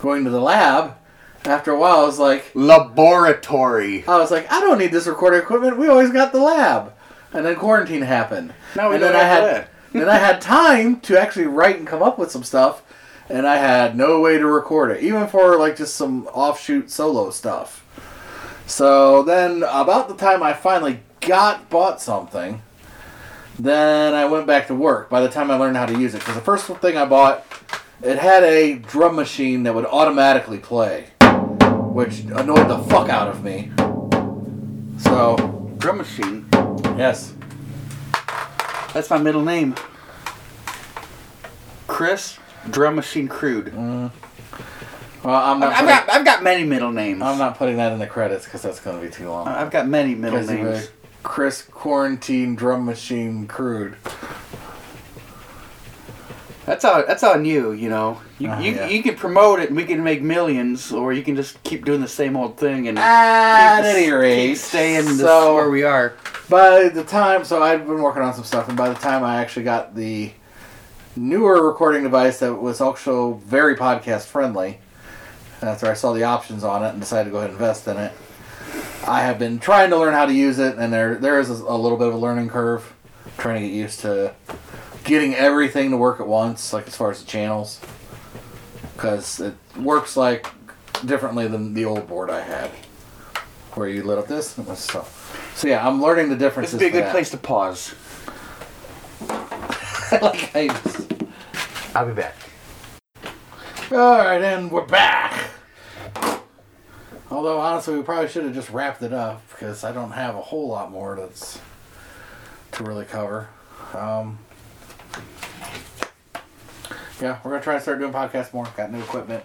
going to the lab. After a while, I was like, Laboratory. I was like, I don't need this recording equipment. We always got the lab. And then quarantine happened. Now we and don't then I have had that. Then I had time to actually write and come up with some stuff. and I had no way to record it, even for like just some offshoot solo stuff. So then, about the time I finally got bought something, then I went back to work. By the time I learned how to use it, because the first thing I bought, it had a drum machine that would automatically play, which annoyed the fuck out of me. So Drum machine. yes, That's my middle name. Chris Drum Machine Crude. Mm. well I'm not. I've putting- got I've got many middle names. I'm not putting that in the credits because that's going to be too long. I've got many middle names. Chris Quarantine Drum Machine Crude. That's on that's on you. You know, you Uh, you, yeah. you can promote it and we can make millions, or you can just keep doing the same old thing and At keep- any rate, staying so where we are. by the time, so I've been working on some stuff, and by the time I actually got the newer recording device that was also very podcast friendly, after I saw the options on it and decided to go ahead and invest in it, I have been trying to learn how to use it, and there there is a, a little bit of a learning curve, trying to get used to getting everything to work at once, like as far as the channels, because it works like differently than the old board I had, where you lit up this and this stuff. So yeah, I'm learning the This differences. would be a good that. place to pause. [laughs] like I just- I'll be back. All right, and we're back. Although honestly, we probably should have just wrapped it up because I don't have a whole lot more that's to really cover. Um, yeah, we're gonna try to start doing podcasts more. Got new equipment.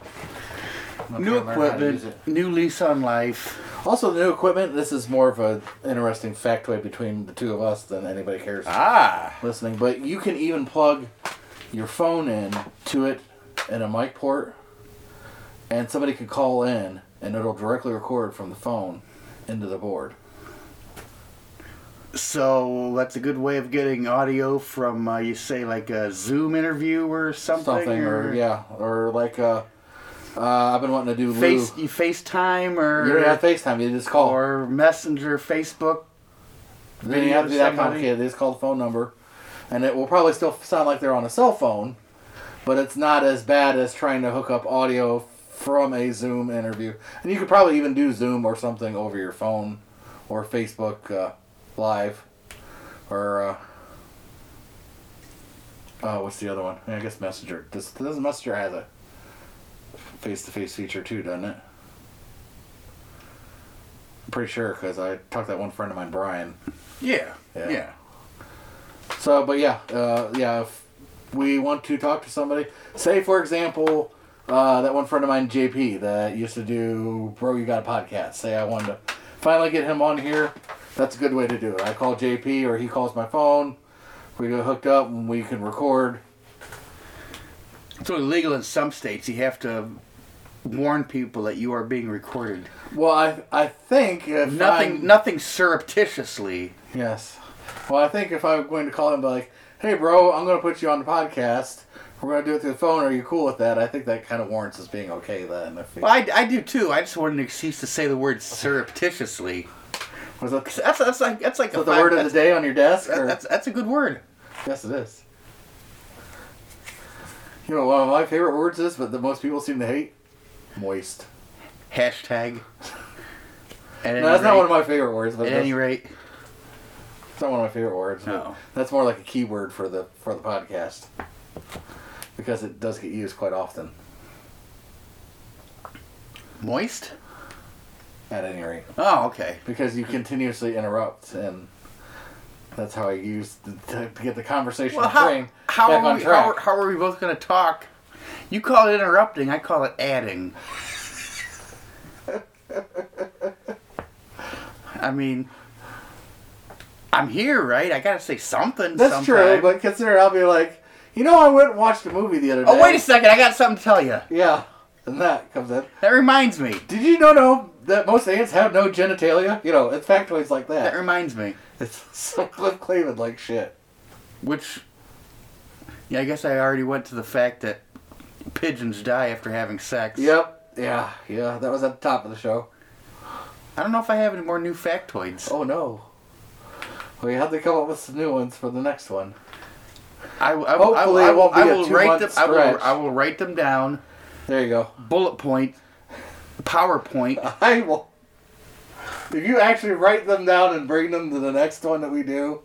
New try to learn how to use equipment, new lease on life. Also, the new equipment. This is more of a interesting factoid between the two of us than anybody cares Ah, listening. But you can even plug your phone in to it in a mic port, and somebody can call in, and it'll directly record from the phone into the board. So that's a good way of getting audio from uh, you say like a Zoom interview or something, Something, or, yeah, or like uh, uh, I've been wanting to do face Lou. you FaceTime or You don't have FaceTime. You just call. or Messenger, Facebook. Then You have to do that somebody. complicated. They just call the phone number, and it will probably still sound like they're on a cell phone, but it's not as bad as trying to hook up audio from a Zoom interview. And you could probably even do Zoom or something over your phone, or Facebook uh, Live, or uh, uh, what's the other one? I guess Messenger. Does doesn't Messenger has a face-to-face feature too, doesn't it? I'm pretty sure because I talked to that one friend of mine, Brian. Yeah, Yeah. yeah. So, but yeah, uh, yeah. If we want to talk to somebody, say for example, uh, that one friend of mine, JP, that used to do Bro, You Got a Podcast. Say I wanted to finally get him on here. That's a good way to do it. I call JP or he calls my phone. We get hooked up and we can record. It's only legal in some states. You have to warn people that you are being recorded. Well, I I think if Nothing, I'm- nothing surreptitiously. Yes. Well, I think if I'm going to call him, be like, "Hey, bro, I'm going to put you on the podcast. We're going to do it through the phone. Are you cool with that?" I think that kind of warrants us being okay then. Well, I, I do too. I just wanted an excuse to say the word surreptitiously. Was that, That's that's like that's like a the five- word of the day on your desk? that- Or? that's that's a good word. yes, it is. You know, one of my favorite words is, but the most people seem to hate. Moist. Hashtag. [laughs] At No, that's not one of my favorite words, but At any rate, it's not one of my favorite words. No. That's more like a keyword for the for the podcast because it does get used quite often. moist. At any rate. Oh, okay. because you continuously interrupt, and that's how I use the, to, to get the conversation Well, how train how back are, on we, track. how, are, how are we both going to talk? You call it interrupting. I call it adding. [laughs] I mean, I'm here, right? I gotta say something. that's sometime. true, but consider I'll be like, you know, I went and watched a movie the other day. oh, wait a second! I got something to tell you. Yeah, and that comes in. That reminds me. Did you know, know that most ants have no genitalia? You know, it's factoids like That that. reminds me. It's so Cliff Clavin like shit. Which, yeah, I guess I already went to the fact that pigeons die after having sex. Yep. Yeah, yeah, that was at the top of the show. I don't know if I have any more new factoids. Oh no. We have to come up with some new ones for the next one. I, I, Hopefully I, I, I be a will write them. I will. I will write them down. There you go. Bullet point. PowerPoint. [laughs] I will. If you actually write them down and bring them to the next one that we do,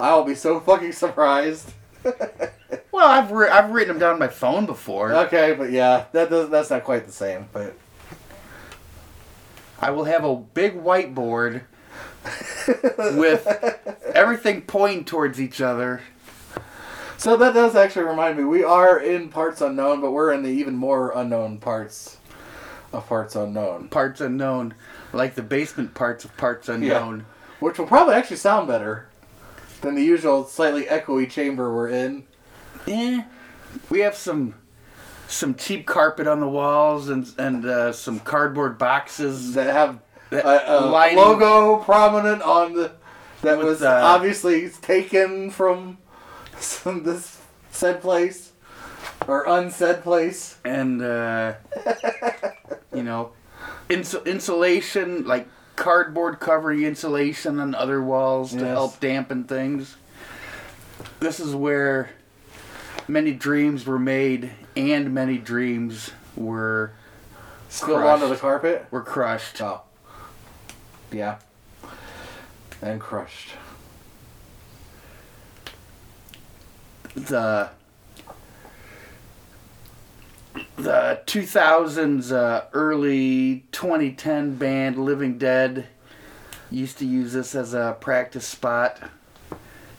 I will be so fucking surprised. [laughs] Well, I've ri- I've written them down on my phone before. Okay, but yeah, that does that's not quite the same. But I will have a big whiteboard [laughs] with everything pointing towards each other. So that does actually remind me, we are in parts unknown, but we're in the even more unknown parts of parts unknown, Parts unknown, like the basement parts of parts unknown. which will probably actually sound better than the usual slightly echoey chamber we're in. Eh, we have some some cheap carpet on the walls and and uh, some cardboard boxes. that have That a, a logo prominent on the that was uh, obviously taken from [laughs] some this said place or unsaid place. and uh, [laughs] you know, insul- insulation like cardboard covering insulation on other walls to help dampen things. This is where many dreams were made and many dreams were Spilled onto the carpet. were crushed. Oh, yeah, and crushed. The the 2000s uh, early 2010 band living dead used to use this as a practice spot.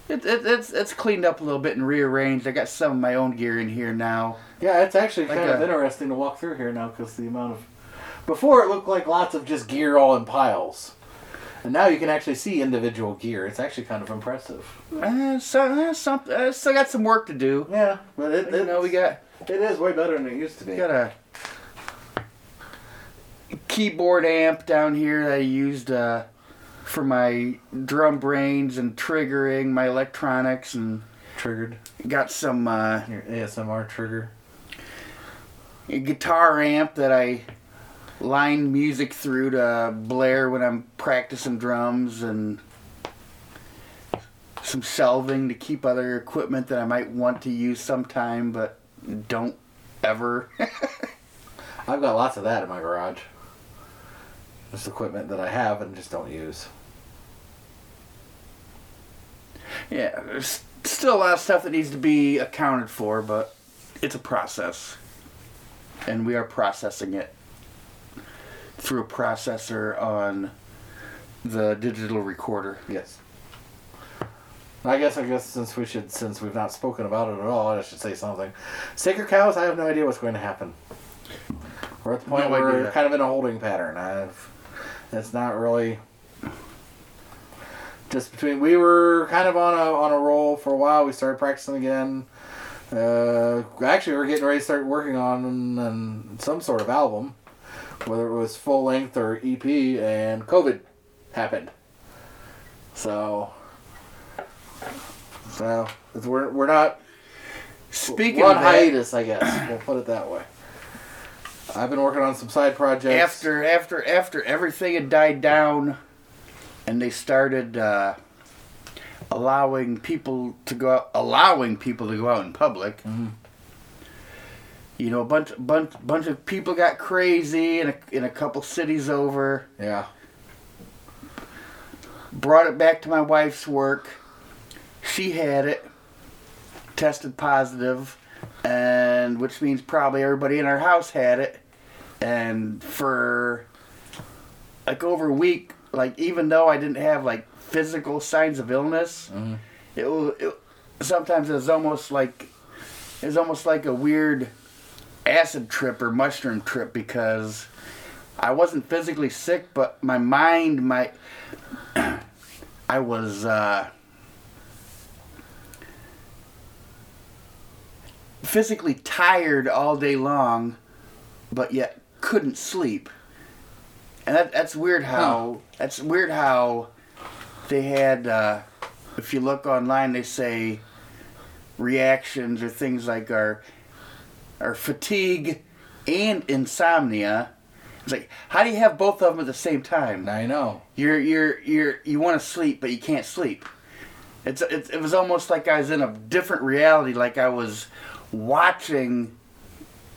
It, it, it's it's cleaned up a little bit and rearranged. I got some of my own gear in here now. Yeah, it's actually Like kind of interesting to walk through here now because the amount of before it looked like lots of just gear all in piles. And now you can actually see individual gear. It's actually kind of impressive. uh, so uh, some, uh, still got some work to do Yeah, but it, you know we got it is way better than it used to be. got a keyboard amp down here that I used uh, for my drum brains and triggering my electronics, and Triggered. got some uh, Your ASMR trigger. a guitar amp that I line music through to blare when I'm practicing drums, and some shelving to keep other equipment that I might want to use sometime, but don't ever. [laughs] I've got lots of that in my garage. Just equipment that I have and just don't use. Yeah, there's still a lot of stuff that needs to be accounted for, but it's a process. And we are processing it through a processor on the digital recorder. Yes. I guess I guess since we should since we've not spoken about it at all, I should say something. Sacred cows, I have no idea what's going to happen. We're at the point No where we're kind of in a holding pattern. I've it's not really just between we were kind of on a on a roll for a while. We started practicing again. Uh, actually, we're getting ready to start working on on some sort of album, whether it was full length or EP, and COVID happened. So, so we're we're not Speaking on hiatus, I guess. we'll put it that way. I've been working on some side projects. after after after everything had died down, and they started uh, allowing people to go out, allowing people to go out in public. You know, a bunch bunch bunch of people got crazy in a, in a couple cities over. yeah, brought it back to my wife's work. She had it, tested positive, and which means probably everybody in our house had it. And for like over a week, like even though I didn't have like physical signs of illness, mm-hmm. it, wa- it sometimes it was almost like it was almost like a weird acid trip or mushroom trip because I wasn't physically sick, but my mind, my [clears throat] I was uh, physically tired all day long, but yet couldn't sleep. And that, that's weird how that's weird how they had. Uh, if you look online, they say reactions or things like our our fatigue and insomnia. It's like how do you have both of them at the same time? now you know. You're you're you're you want to sleep but you can't sleep. It's, it's it was almost like I was in a different reality, like I was watching,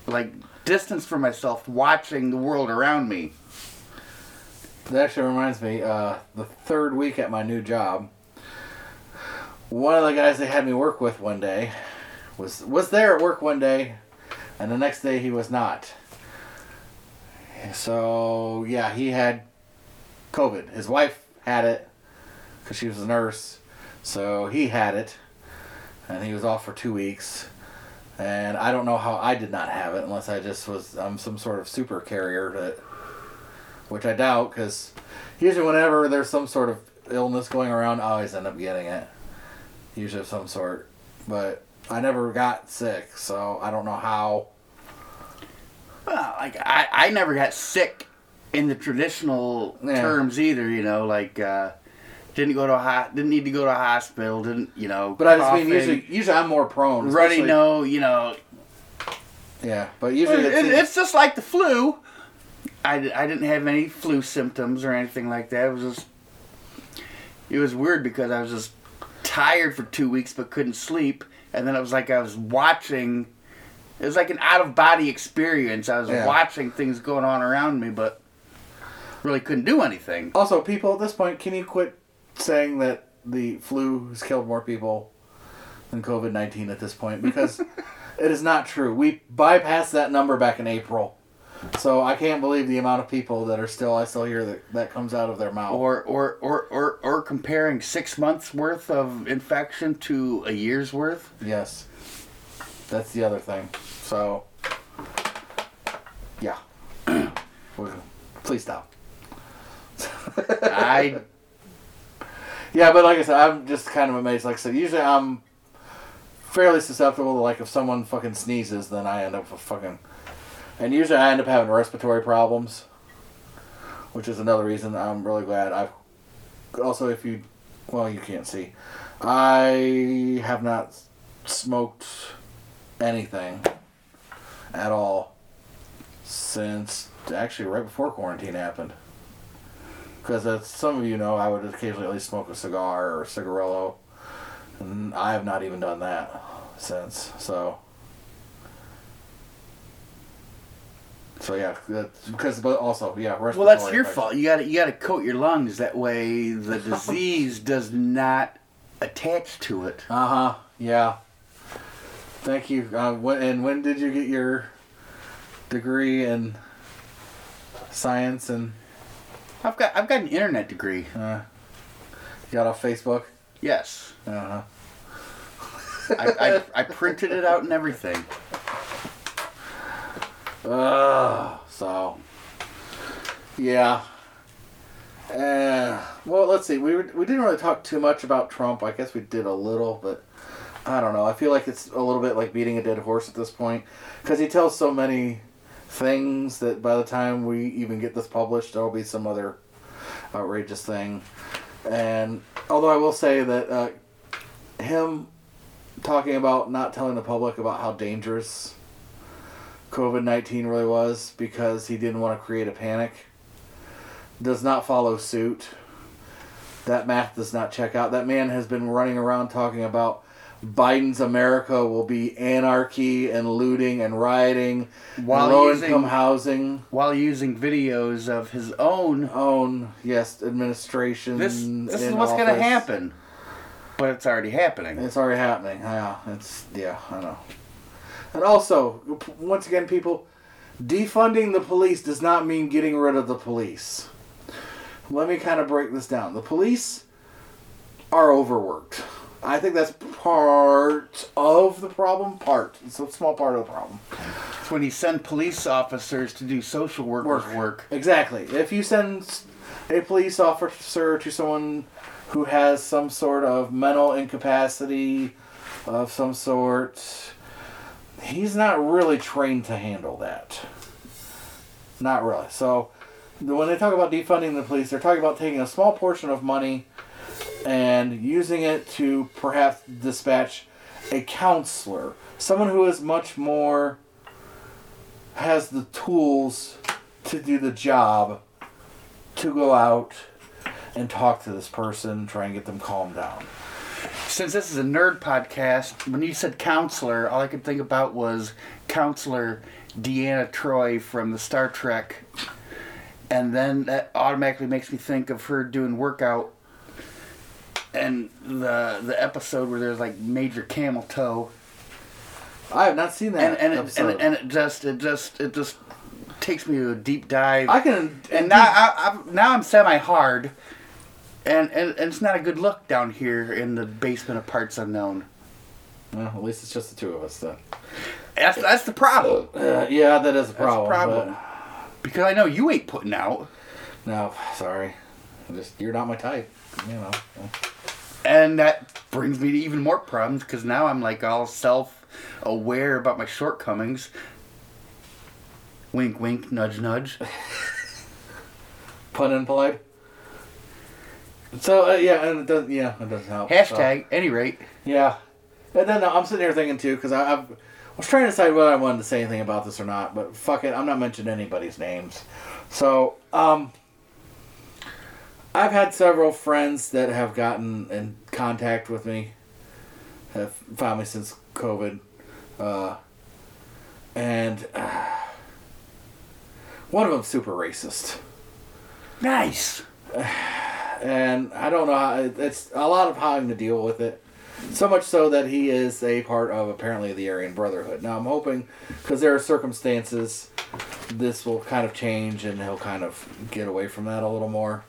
like distance from myself, watching the world around me. That actually reminds me, uh, the third week at my new job, one of the guys they had me work with one day was was there at work one day, and the next day he was not. So yeah, he had COVID. His wife had it because she was a nurse, so he had it, and he was off for two weeks. And I don't know how I did not have it unless I just was I'm some sort of super carrier which I doubt because usually whenever there's some sort of illness going around, I always end up getting it. Usually of some sort. But I never got sick, so I don't know how. Well, like I, I never got sick in the traditional Yeah. terms either. You know, like uh, didn't go to a ho- didn't need to go to a hospital. Didn't you know? But I just mean usually usually I'm more prone. runny nose. You know, Yeah, but usually It- it's, it- it's just like the flu. I, I didn't have any flu symptoms or anything like that. It was just it was weird because I was just tired for two weeks but couldn't sleep, and then it was like I was watching. It was like an out of body experience. I was Yeah. watching things going on around me, but really couldn't do anything. also people at this point. Can you quit saying that the flu has killed more people than COVID nineteen at this point? Because [laughs] it is not true. We bypassed that number back in April. So I can't believe the amount of people that are still I still hear that that comes out of their mouth. Or, or, or, or, or comparing six months worth of infection to a year's worth. Yes. That's the other thing. So, yeah. [clears throat] We're- Please stop. I [laughs] Yeah, but like I said, I'm just kind of amazed. Like I said, usually I'm fairly susceptible to like if someone fucking sneezes, then I end up with fucking, and usually I end up having respiratory problems, which is another reason I'm really glad I've. Also, if you, well, you can't see, I have not smoked anything at all since actually right before quarantine happened. Because as some of you know, I would occasionally at least smoke a cigar or a cigarillo. And I have not even done that since. So. So yeah, that's because but also yeah. Well, that's your fault. You got to you got to coat your lungs that way the [laughs] disease does not attach to it. Uh huh. Yeah. Thank you. Uh, when, and when did you get your degree in science and I've got I've got an internet degree. uh, you got off Facebook? Yes, Uh huh. I, I I printed it out and everything. Uh, so, yeah. Uh, well, let's see. We, were, we didn't really talk too much about Trump. I guess we did a little, but I don't know. I feel like it's a little bit like beating a dead horse at this point because he tells so many things that by the time we even get this published, there'll be some other outrageous thing. And although I will say that uh, him talking about not telling the public about how dangerous COVID 19 really was because he didn't want to create a panic does not follow suit. That math does not check out. That man has been running around talking about Biden's America will be anarchy and looting and rioting, While low using- income housing, While using videos of his own, own yes administration. this this is what's gonna happen, but it's already happening. It's already happening. Yeah, it's yeah, I know. And also, once again, people, defunding the police does not mean getting rid of the police. Let me kind of break this down. The police are overworked. I think that's part of the problem. Part. It's a small part of the problem. It's when you send police officers to do social workers Work. work. Exactly. If you send a police officer to someone who has some sort of mental incapacity of some sort, he's not really trained to handle that. Not really. So, when they talk about defunding the police, they're talking about taking a small portion of money and using it to perhaps dispatch a counselor, someone who is much more has the tools to do the job to go out and talk to this person, try and get them calmed down. since this is a nerd podcast, when you said counselor, all I could think about was counselor Deanna Troi from the Star Trek. And then that automatically makes me think of her doing workout and the the episode where there's like major camel toe. I have not seen that And and it, and, and it just it just it just takes me to a deep dive. I can. and now I, I'm now I'm semi hard, and, and and it's not a good look down here in the basement of parts unknown. Well, at least it's just the two of us then. That's that's the problem Uh, yeah, that is a problem. problem. because I know you ain't putting out, no, sorry. I'm Just you're not my type. You know. And that brings me to even more problems because now I'm like all self aware about my shortcomings. Wink, wink, nudge, nudge. [laughs] Pun implied. So uh, yeah, and it does. Yeah, it doesn't help. So, Hashtag. Any rate, yeah, and then uh, I'm sitting here thinking too because I, I've, I was trying to decide whether I wanted to say anything about this or not, but fuck it, I'm not mentioning anybody's names. So um, I've had several friends that have gotten in contact with me, have found me since COVID, uh, and uh, one of them's super racist. nice. and I don't know how it's a lot of having to deal with it. So much so that he is a part of apparently the Aryan Brotherhood. Now I'm hoping because there are circumstances this will kind of change and he'll kind of get away from that a little more.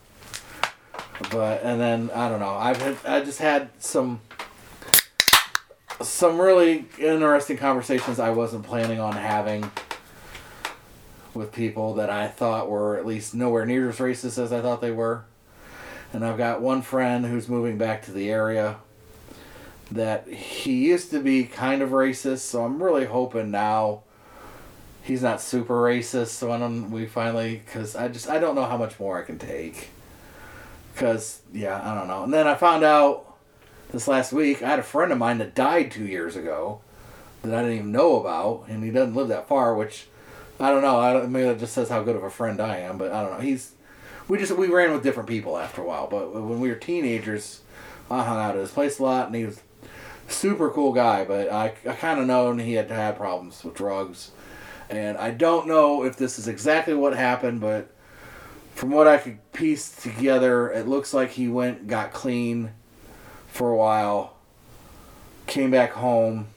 But and then I don't know. I've had I just had some some really interesting conversations I wasn't planning on having with people that I thought were at least nowhere near as racist as I thought they were. And I've got one friend who's moving back to the area that he used to be kind of racist, so I'm really hoping now he's not super racist. So when we finally, because I just I don't know how much more I can take. Because yeah, I don't know. And then I found out this last week I had a friend of mine that died two years ago that I didn't even know about, and he doesn't live that far, which I don't know. I don't, maybe that just says how good of a friend I am, but I don't know. He's we just we ran with different people after a while, but when we were teenagers, I hung out at his place a lot, and he was super cool guy. But I I kind of known he had had problems with drugs, and I don't know if this is exactly what happened, but from what I could piece together, it looks like he went got clean for a while, came back home,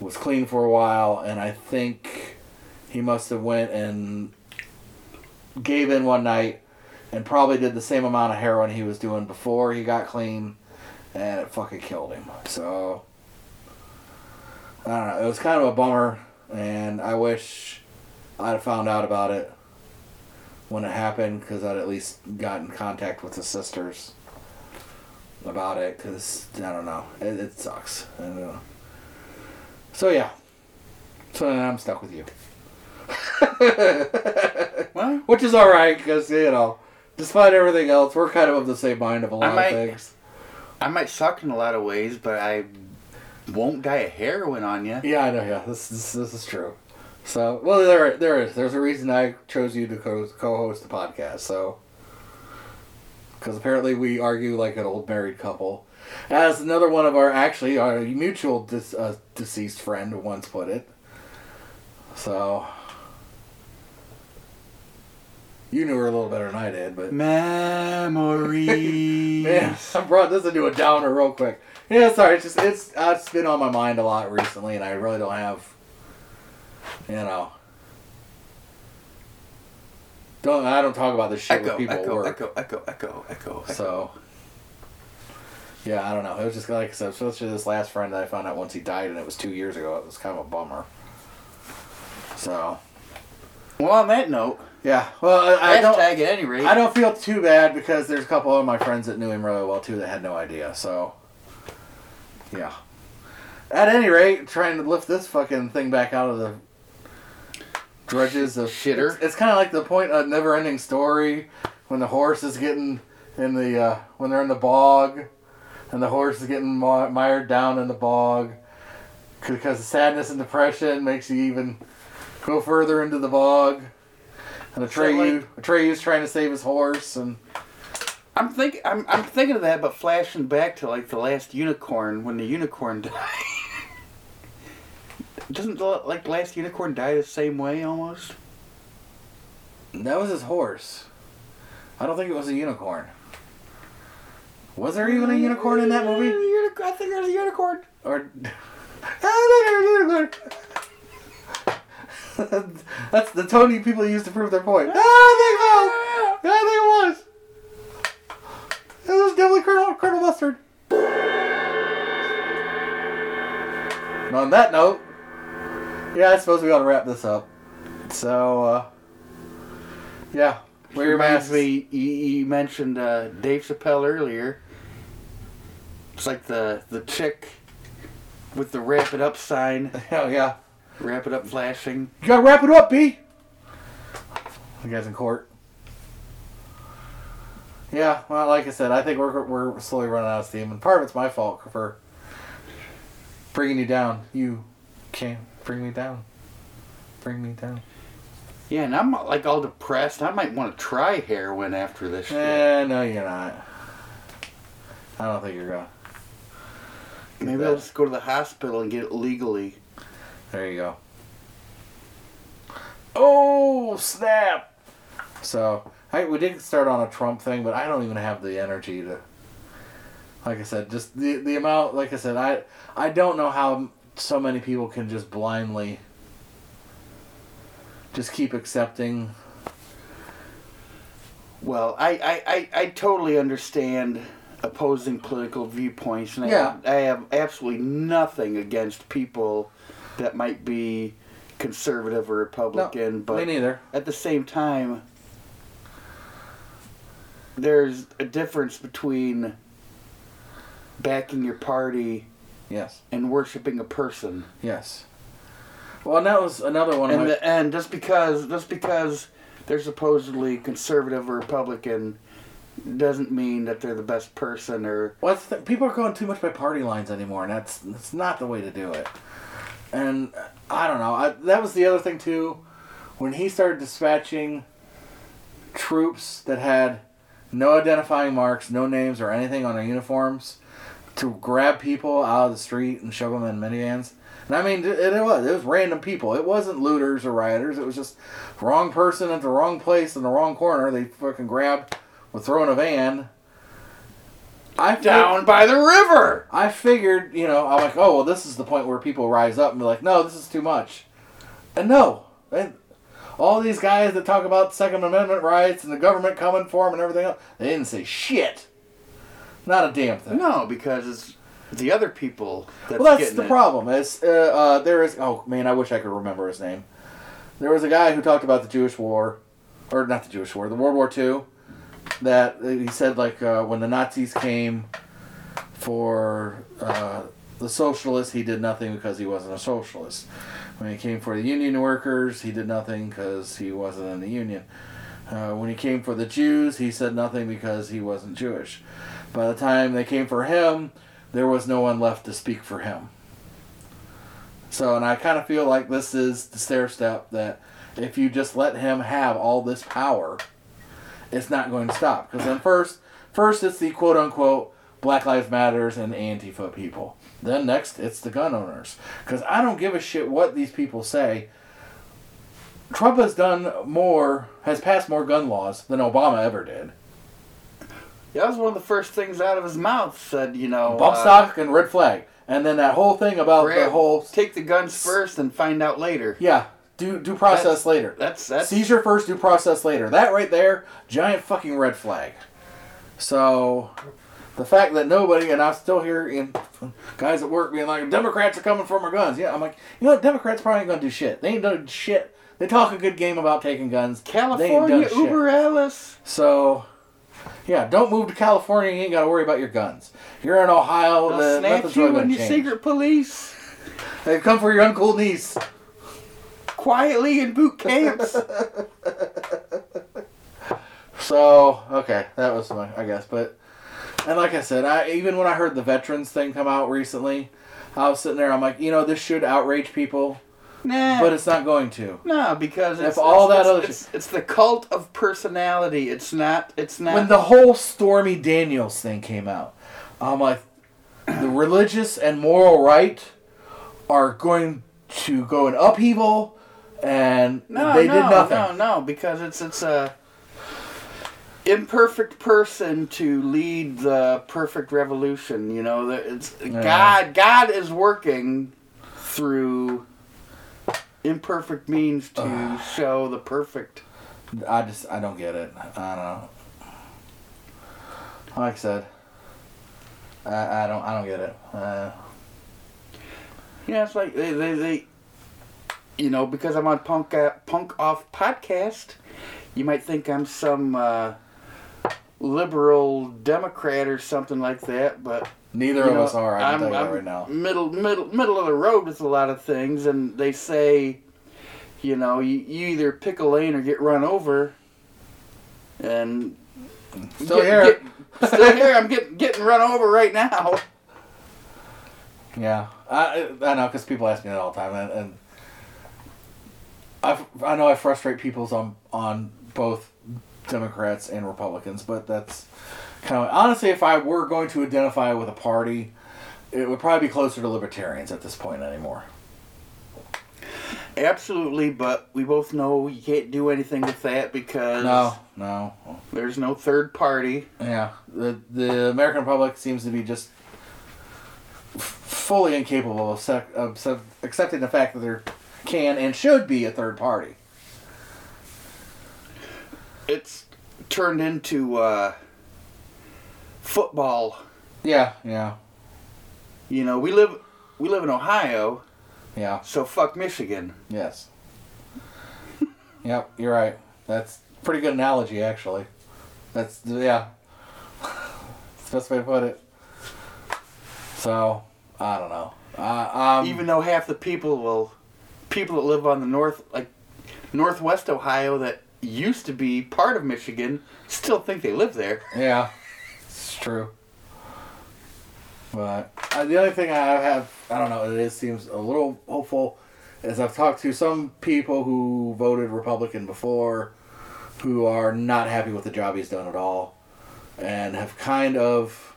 was clean for a while, and I think he must have went and gave in one night and probably did the same amount of heroin he was doing before he got clean and it fucking killed him. So i don't know. It was kind of a bummer and i wish i'd have found out about it when it happened because i'd at least got in contact with the sisters about it because i don't know it, it sucks so yeah so then i'm stuck with you [laughs] Well, which is all right because you know, despite everything else, we're kind of of the same mind of a lot might- of things. I might suck in a lot of ways, but I won't die of heroin on you. Yeah, I know. Yeah, this this, this is true. So, well, there there is. There's a reason I chose you to co- co-host the podcast. So, because apparently we argue like an old married couple. As another one of our actually our mutual dis, uh, deceased friend once put it. So. You knew her a little better than I did, but Memories. [laughs] Man, I brought this into a downer real quick. Yeah, sorry. It's just it's uh, it's been on my mind a lot recently, and I really don't have, you know, don't I don't talk about this shit Echo, with people at echo, work. echo, echo, echo, echo, echo. So, yeah, I don't know. It was just like I said, especially this last friend that I found out once he died, and it was two years ago. It was kind of a bummer. So, Well, on that note, yeah. Well, I, I don't. at any rate. I don't feel too bad because there's a couple of my friends that knew him really well too that had no idea. So, yeah. At any rate, trying to lift this fucking thing back out of the drudges of Shitter. It's, it's kind of like the point of never-ending story when the horse is getting in the uh, when they're in the bog, and the horse is getting mired down in the bog because the sadness and depression makes you even go further into the bog. And Atreyu, like- Atreyu's trying to save his horse, and I'm think I'm I'm thinking of that, but flashing back to like the last unicorn when the unicorn [laughs] died. Doesn't the like last unicorn die the same way almost? That was his horse. I don't think it was a unicorn. Was there even a unicorn in that movie? I think there's a unicorn. Or I think it was a unicorn. [laughs] [laughs] That's the Tony people use to prove their point. I think so. I think it was. It was definitely Colonel Colonel Mustard. And on that note, yeah, I suppose we ought to wrap this up. So, uh, yeah, wear your Reminds mask. me, you, you mentioned uh, Dave Chappelle earlier. It's like the the chick with the wrap it up sign, [laughs] Hell yeah. wrap it up flashing. You gotta wrap it up, B. You guys in court? Yeah, well, like I said, I think we're we're slowly running out of steam, and part of it's my fault for bringing you down. You can't bring me down. Bring me down. Yeah, and I'm like all depressed. I might want to try heroin after this shit. Eh, no, you're not. I don't think you're gonna. Maybe I'll just go to the hospital and get it legally. There you go. Oh snap! So I, we did start on a Trump thing, but I don't even have the energy to. Like I said, just the the amount. Like I said, I I don't know how so many people can just blindly. Just keep accepting. Well, I, I, I, I totally understand opposing political viewpoints, and I, have, I have absolutely nothing against people that might be conservative or Republican, me but neither. at the same time, there's a difference between backing your party Yes. and worshiping a person. Yes. Well, and that was another one of And my. the, and just because just because they're supposedly conservative or Republican doesn't mean that they're the best person or Well, the, people are going too much by party lines anymore, and that's that's not the way to do it. And I don't know. I, that was the other thing too, when he started dispatching troops that had no identifying marks, no names or anything on their uniforms, to grab people out of the street and shove them in minivans. And I mean, it, it was it was random people. It wasn't looters or rioters. It was just wrong person at the wrong place in the wrong corner. They fucking grabbed, were thrown in a van. I fig- down by the river. I figured, you know, I'm like, oh, well, this is the point where people rise up and be like, no, this is too much. And no. And all these guys that talk about Second Amendment rights and the government coming for them and everything else, they didn't say shit. Not a damn thing. No, because it's the other people that's well, that's the it. problem. Is uh, uh, there is? Oh man, I wish I could remember his name. There was a guy who talked about the Jewish War, or not the Jewish War, the World War II. That uh, he said like uh, when the Nazis came for uh, the socialists, he did nothing because he wasn't a socialist. When he came for the union workers, he did nothing because he wasn't in the union. Uh, when he came for the Jews, he said nothing because he wasn't Jewish. By the time they came for him, there was no one left to speak for him. So, and I kind of feel like this is the stair step that if you just let him have all this power, it's not going to stop. Because then first, first it's the quote unquote Black Lives Matters and Antifa people. Then next, it's the gun owners. Because I don't give a shit what these people say. Trump has done more, has passed more gun laws than Obama ever did. Yeah, that was one of the first things out of his mouth. Said, you know, Bump uh, stock and red flag. And then that whole thing about the whole take the guns first and find out later. Yeah, due due process That's- later. That's that's Seizure first, due process later. That right there, giant fucking red flag. So, the fact that nobody, and I'm still hearing guys at work being like, Democrats are coming for my guns. Yeah, I'm like, you know what? Democrats probably ain't gonna do shit. They ain't done shit. They talk a good game about taking guns. California done shit. Über Alles. So, yeah, don't move to California. You ain't got to worry about your guns. You're in Ohio. They'll the, you really when gonna change. secret police They've come for your uncool niece. quietly in boot camps. [laughs] So okay, that was my I guess, but and like I said, I even when I heard the veterans thing come out recently, I was sitting there. I'm like, you know, this should outrage people, Nah. but it's not going to. no, because it's, all it's, that it's, other it's, it's the cult of personality. It's not. It's not. When the whole Stormy Daniels thing came out, I'm like, the religious and moral right are going to go in upheaval, and no, they no, did nothing. No, no, no, because it's it's a imperfect person to lead the perfect revolution. You know, it's God. God is working through imperfect means to [sighs] show the perfect. I just I don't get it. I don't know. Like I said, I, I don't I don't get it. Uh, Yeah, it's like they they, they you know because I'm on punk uh, punk off podcast, you might think I'm some uh, liberal Democrat or something like that, but neither of know, us are. I can I'm, tell you that I'm right now. Middle middle middle of the road with a lot of things, and they say, you know, you, you either pick a lane or get run over, and Still get- here. get- still here. I'm getting getting run over right now. Yeah, I I know because people ask me that all the time, and, and I I know I frustrate people's on on both Democrats and Republicans, but that's kind of honestly, if I were going to identify with a party, it would probably be closer to libertarians at this point anymore. Absolutely, but we both know you can't do anything with that because No, no, there's no third party. yeah, the the American Republic seems to be just fully incapable of, sec- of accepting the fact that there can and should be a third party. It's turned into uh, football. Yeah, yeah, You know, we live we live in Ohio, yeah. so fuck Michigan. Yes. [laughs] yep, you're right. That's a pretty good analogy, actually. That's yeah. That's the best way to put it. So I don't know. Uh, um, Even though half the people will, people that live on the north, like northwest Ohio, that used to be part of Michigan, still think they live there. [laughs] yeah, it's true. But uh, the other thing I have, I don't know, it is, seems a little hopeful, is I've talked to some people who voted Republican before, who are not happy with the job he's done at all, and have kind of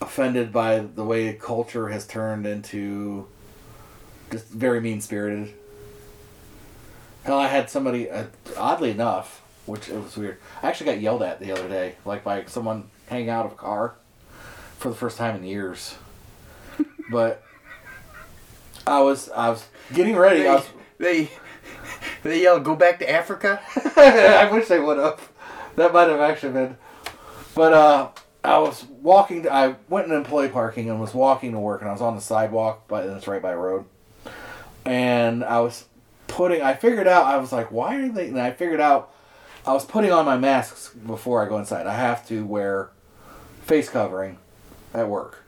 offended by the way culture has turned into just very mean spirited. Hell, I had somebody, uh, oddly enough, which it was weird. I actually got yelled at the other day, like by someone hanging out of a car for the first time in years. [laughs] but I was I was getting ready. I They, was, they, they yell, "Go back to Africa." [laughs] I wish they would have. That might have actually been. But uh, I was walking. I went in employee parking and was walking to work, and I was on the sidewalk, but it's right by road. And I was putting. I figured out. I was like, why are they? And I figured out. I was putting on my masks before I go inside. I have to wear face covering at work.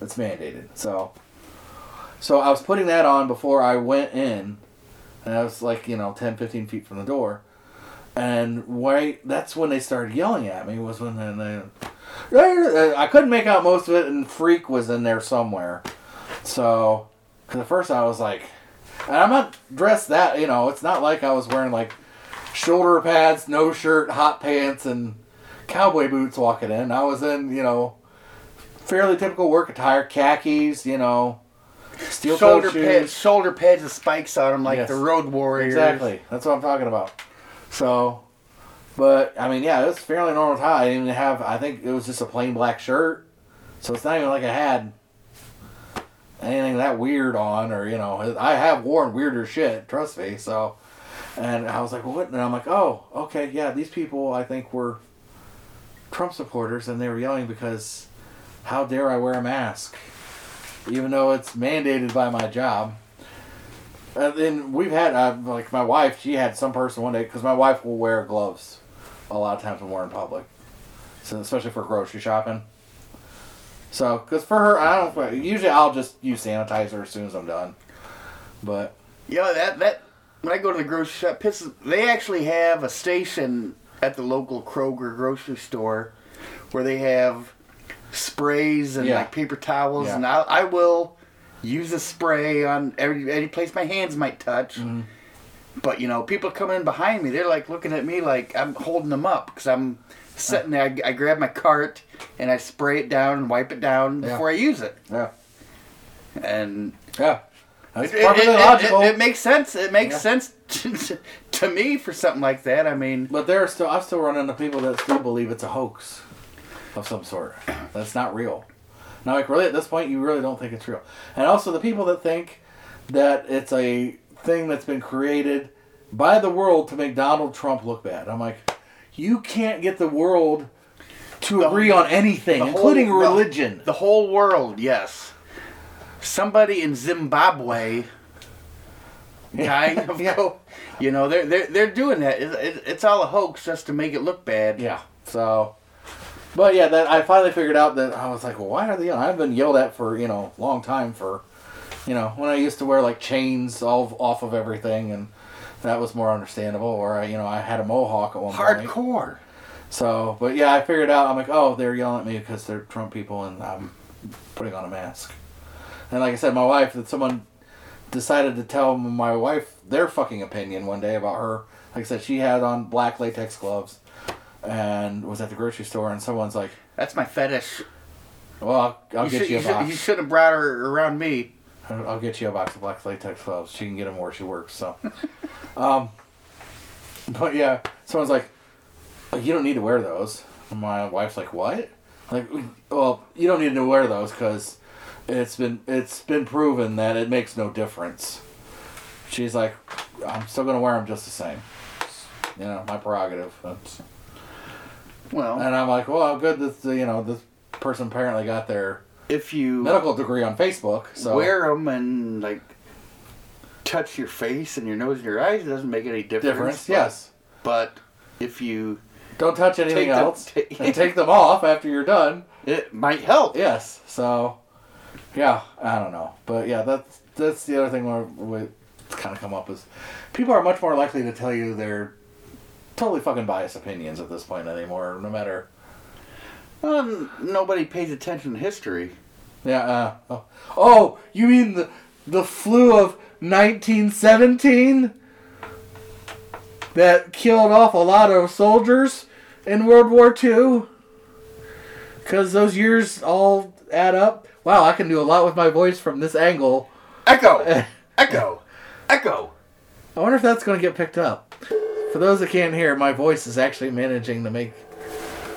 It's mandated. So. So I was putting that on before I went in, and I was like, you know, 10, 15 feet from the door. And right, that's when they started yelling at me. Was when they, I couldn't make out most of it, and Freak was in there somewhere. So, cause at first I was like, and I'm not dressed that, you know, it's not like I was wearing like shoulder pads, no shirt, hot pants, and cowboy boots walking in. I was in, you know, fairly typical work attire, khakis, you know, steel shoulder shoes. pads, shoulder pads with spikes on them, like Yes. the Road Warriors. Exactly. That's what I'm talking about. So, but I mean, yeah, it was fairly normal tie. I didn't even have. I think it was just a plain black shirt. So it's not even like I had anything that weird on, or you know, I have worn weirder shit. Trust me. So, and I was like, what? And I'm like, oh, okay, yeah, these people I think were Trump supporters, and they were yelling because how dare I wear a mask, even though it's mandated by my job. And then we've had uh, like my wife. She had some person one day because my wife will wear gloves a lot of times when we're in public, so especially for grocery shopping. So, because for her, I don't. Usually, I'll just use sanitizer as soon as I'm done. But Yeah, that that when I go to the grocery shop, pisses. They actually have a station at the local Kroger grocery store where they have sprays and Yeah. like paper towels, Yeah. and I, I will use a spray on every any place my hands might touch. Mm-hmm. But you know, people coming in behind me, they're like looking at me like I'm holding them up because I'm sitting there. I, I grab my cart and I spray it down and wipe it down Yeah. before I use it. Yeah. And Yeah. It, it- it- it makes sense. It makes Yeah. sense to, to me for something like that. I mean, But there are still, I still run into people that still believe it's a hoax of some sort. That's not real. Now, like, really, at this point, you really don't think it's real. And also, the people that think that it's a thing that's been created by the world to make Donald Trump look bad. I'm like, you can't get the world to The- agree on anything, the whole- including the- religion. the whole world, yes. Somebody in Zimbabwe, kind of, [laughs] Yeah. you know, they're they're they're doing that. It, it, it's all a hoax just to make it look bad. Yeah. So, but yeah, that I finally figured out that I was like, well, why are they? You know, I've been yelled at for you know a long time for, you know, when I used to wear like chains all off of everything, and that was more understandable. Or you know, I had a mohawk at one point. Hardcore. So, but yeah, I figured out. I'm like, oh, they're yelling at me because they're Trump people, and I'm putting on a mask. And like I said, my wife, that someone decided to tell my wife their fucking opinion one day about her. Like I said, she had on black latex gloves and was at the grocery store, and someone's like, That's my fetish. "Well, I'll, I'll you get should, you you, a box. you should have brought her around me. I'll get you a box of black latex gloves. She can get them where she works. So, [laughs] um, but yeah, someone's like, like, you don't need to wear those. And my wife's like, what? Like, well, you don't need to wear those because it's been it's been proven that it makes no difference. She's like, I'm still gonna wear them just the same. You know, my prerogative. That's, Well, and I'm like, well, good. This you know this person apparently got their if you medical degree on Facebook. So wear them and like touch your face and your nose and your eyes, it doesn't make any difference. difference, but- yes. But if you, Don't touch anything Take them- else. [laughs] ta- and take them off after you're done. it might help. Yes. So, yeah, I don't know, but yeah, that's that's the other thing where we kind of come up is people are much more likely to tell you their totally fucking biased opinions at this point anymore. No matter. Well, nobody pays attention to history. Yeah. Uh, oh. oh, you mean the the flu of 1917 that killed off a lot of soldiers in World War II? Because those years all add up. Wow, I can do a lot with my voice from this angle. Echo, [laughs] echo, echo. I wonder if that's going to get picked up. For those that can't hear, my voice is actually managing to make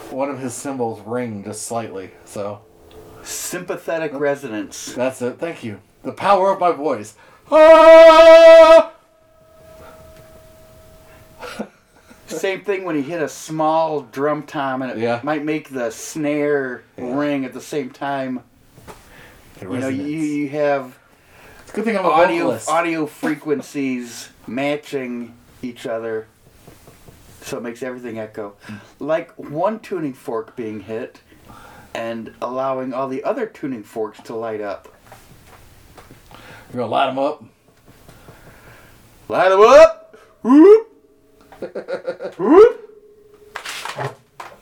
one of his cymbals ring just slightly. So Sympathetic resonance. that's it. Thank you. The power of my voice. Ah! [laughs] Same thing when you hit a small drum tom and it Yeah. might make the snare Yeah. ring at the same time. The You know, you, you have It's a good thing I'm a audio vocalist. audio frequencies matching each other, so it makes everything echo. Like one tuning fork being hit, and allowing all the other tuning forks to light up. You're gonna light them up. Light them up. Whoop. Whoop.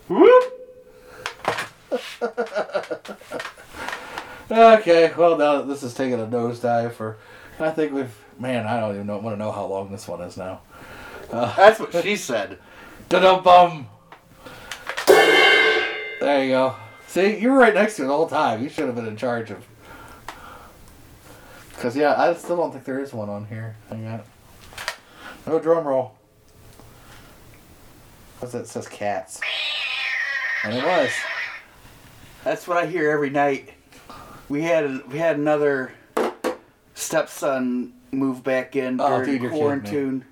Whoop. Okay, well now that this is taking a nosedive for, I think we've man, I don't even know want to know how long this one is now. Uh, That's what she said. [laughs] Da dum bum. There you go. See, you were right next to it the whole time. You should have been in charge of. Cause yeah, I still don't think there is one on here. Hang on. No drum roll. What's that? It says cats. And it was. That's what I hear every night. We had we had another stepson move back in Oh, during dude, you're kidding me. quarantine.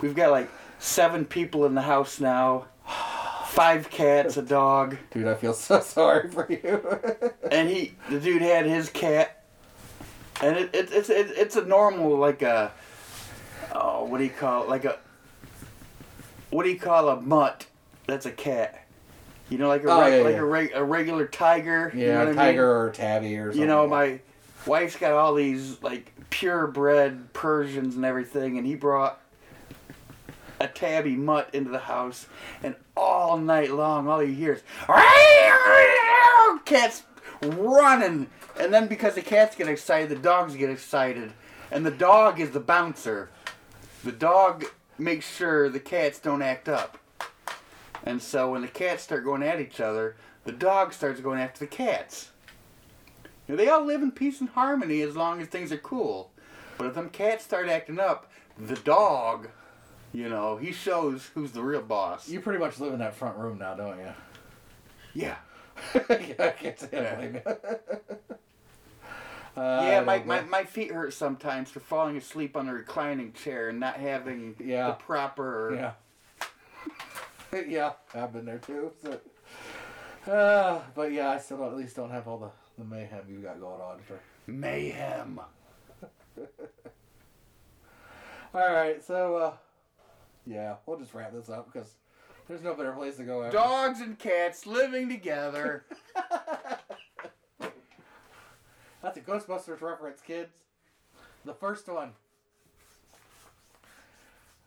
We've got like seven people in the house now. Five cats, a dog, Dude, I feel so [laughs] sorry for you. [laughs] and he the dude had his cat, and it, it it's it, it's a normal like a oh what do you call it like a what do you call a mutt? That's a cat. You know, like a Oh, reg- yeah, like yeah. a, reg- a regular tiger. you know yeah, what I mean? tiger or tabby or something. You know, my wife's got all these like purebred Persians and everything, and he brought a tabby mutt into the house, and all night long, all you hear is cats running, and then because the cats get excited, the dogs get excited, and the dog is the bouncer. The dog makes sure the cats don't act up. And so when the cats start going at each other, the dog starts going after the cats. Know, they all live in peace and harmony as long as things are cool. But if them cats start acting up, the dog, you know, he shows who's the real boss. You pretty much live in that front room now, don't you? yeah. yeah, [laughs] I can't say I blame you. Uh, [laughs] Yeah, my, my, my feet hurt sometimes for falling asleep on a reclining chair and not having Yeah. the proper. Yeah. [laughs] yeah, I've been there too. So. Uh, but yeah, I still at least don't have all the, the mayhem you got going on. For. Mayhem. All right, so uh, yeah, we'll just wrap this up because there's no better place to go. After. Dogs and cats living together. [laughs] That's a Ghostbusters reference, kids. The first one.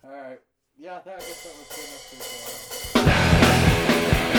All right. Yeah, I guess that was good enough for.